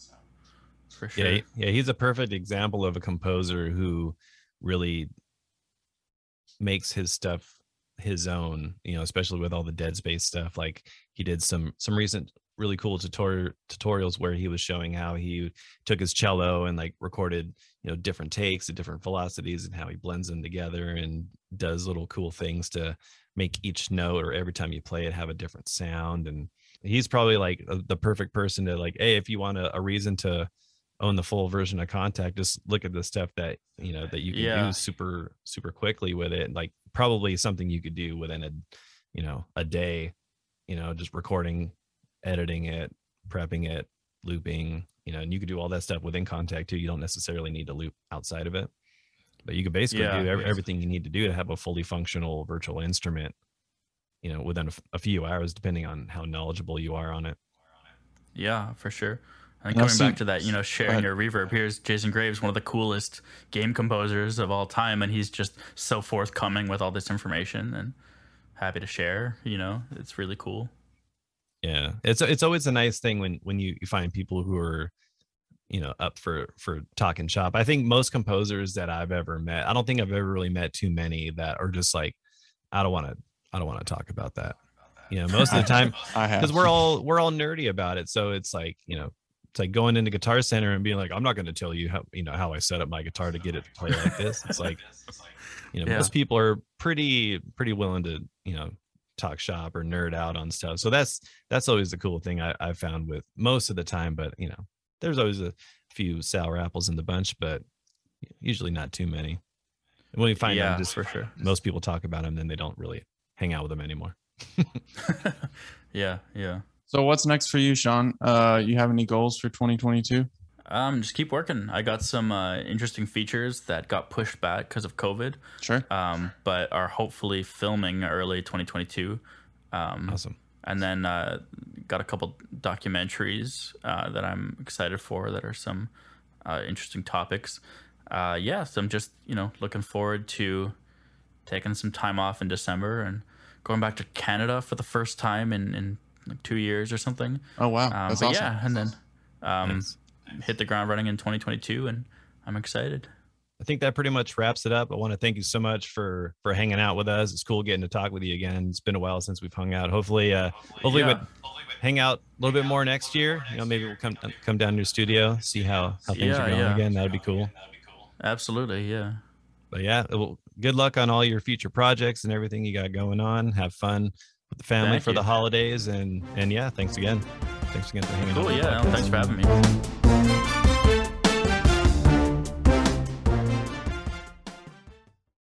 For sure. Yeah, yeah, he's a perfect example of a composer who really makes his stuff his own, you know, especially with all the dead space stuff. Like he did some some recent really cool tutorial tutorials where he was showing how he took his cello and like recorded, you know, different takes at different velocities and how he blends them together and does little cool things to make each note or every time you play it have a different sound and he's probably like uh, the perfect person to like hey if you want a, a reason to own the full version of Kontakt just look at the stuff that you know that you can Yeah. do super super quickly with it like probably something you could do within a you know a day you know just recording editing it prepping it looping you know and you could do all that stuff within Kontakt too you don't necessarily need to loop outside of it but you could basically Yeah, do ev- yes. everything you need to do to have a fully functional virtual instrument you know within a, f- a few hours depending on how knowledgeable you are on it Yeah, for sure. And And I've coming back to that, you know, sharing your reverb. Here's Jason Graves, one of the coolest game composers of all time, and he's just so forthcoming with all this information and happy to share. You know, it's really cool. Yeah, it's it's always a nice thing when when you, you find people who are, you know, up for for talking shop. I think most composers that I've ever met, I don't think I've ever really met too many that are just like, I don't want to, I don't want to talk about that. You know, most of the time because we're all we're all nerdy about it. So it's like you know, it's like going into Guitar Center and being like, I'm not going to tell you how you know how I set up my guitar to get it to play like this. It's like, you know, Yeah. most people are pretty pretty willing to you know talk shop or nerd out on stuff. So that's that's always the cool thing I, I found with most of the time. But you know, there's always a few sour apples in the bunch, but usually not too many. And when you find yeah, them, just for sure. most people talk about them, then they don't really hang out with them anymore. yeah, yeah. So what's next for you, Sean? Uh, you have any goals for 2022? Um, just keep working. I got some uh, interesting features that got pushed back because of COVID, Sure. um, but are hopefully filming early 2022. Um, Awesome. and then uh, got a couple documentaries uh, that I'm excited for that are some uh, interesting topics. Uh, yeah, so I'm just you know looking forward to taking some time off in December and going back to Canada for the first time in in like two years or something. Oh wow, Um, that's awesome. yeah, and then um, Nice. Hit the ground running in 2022, and I'm excited. I think that pretty much wraps it up. I want to thank you so much for for hanging out with us. It's cool getting to talk with you again. It's been a while since we've hung out. Hopefully, uh, hopefully, Yeah. we'll hang out a little bit more next year. You know, maybe we'll come come down to your studio, see how how things Yeah, are going yeah. again. That'd be cool. Absolutely, yeah. But yeah, well, good luck on all your future projects and everything you got going on. Have fun with the family Thank for the holidays, and and yeah, thanks again. Thanks again for hanging out. Cool, yeah. Thanks for having me.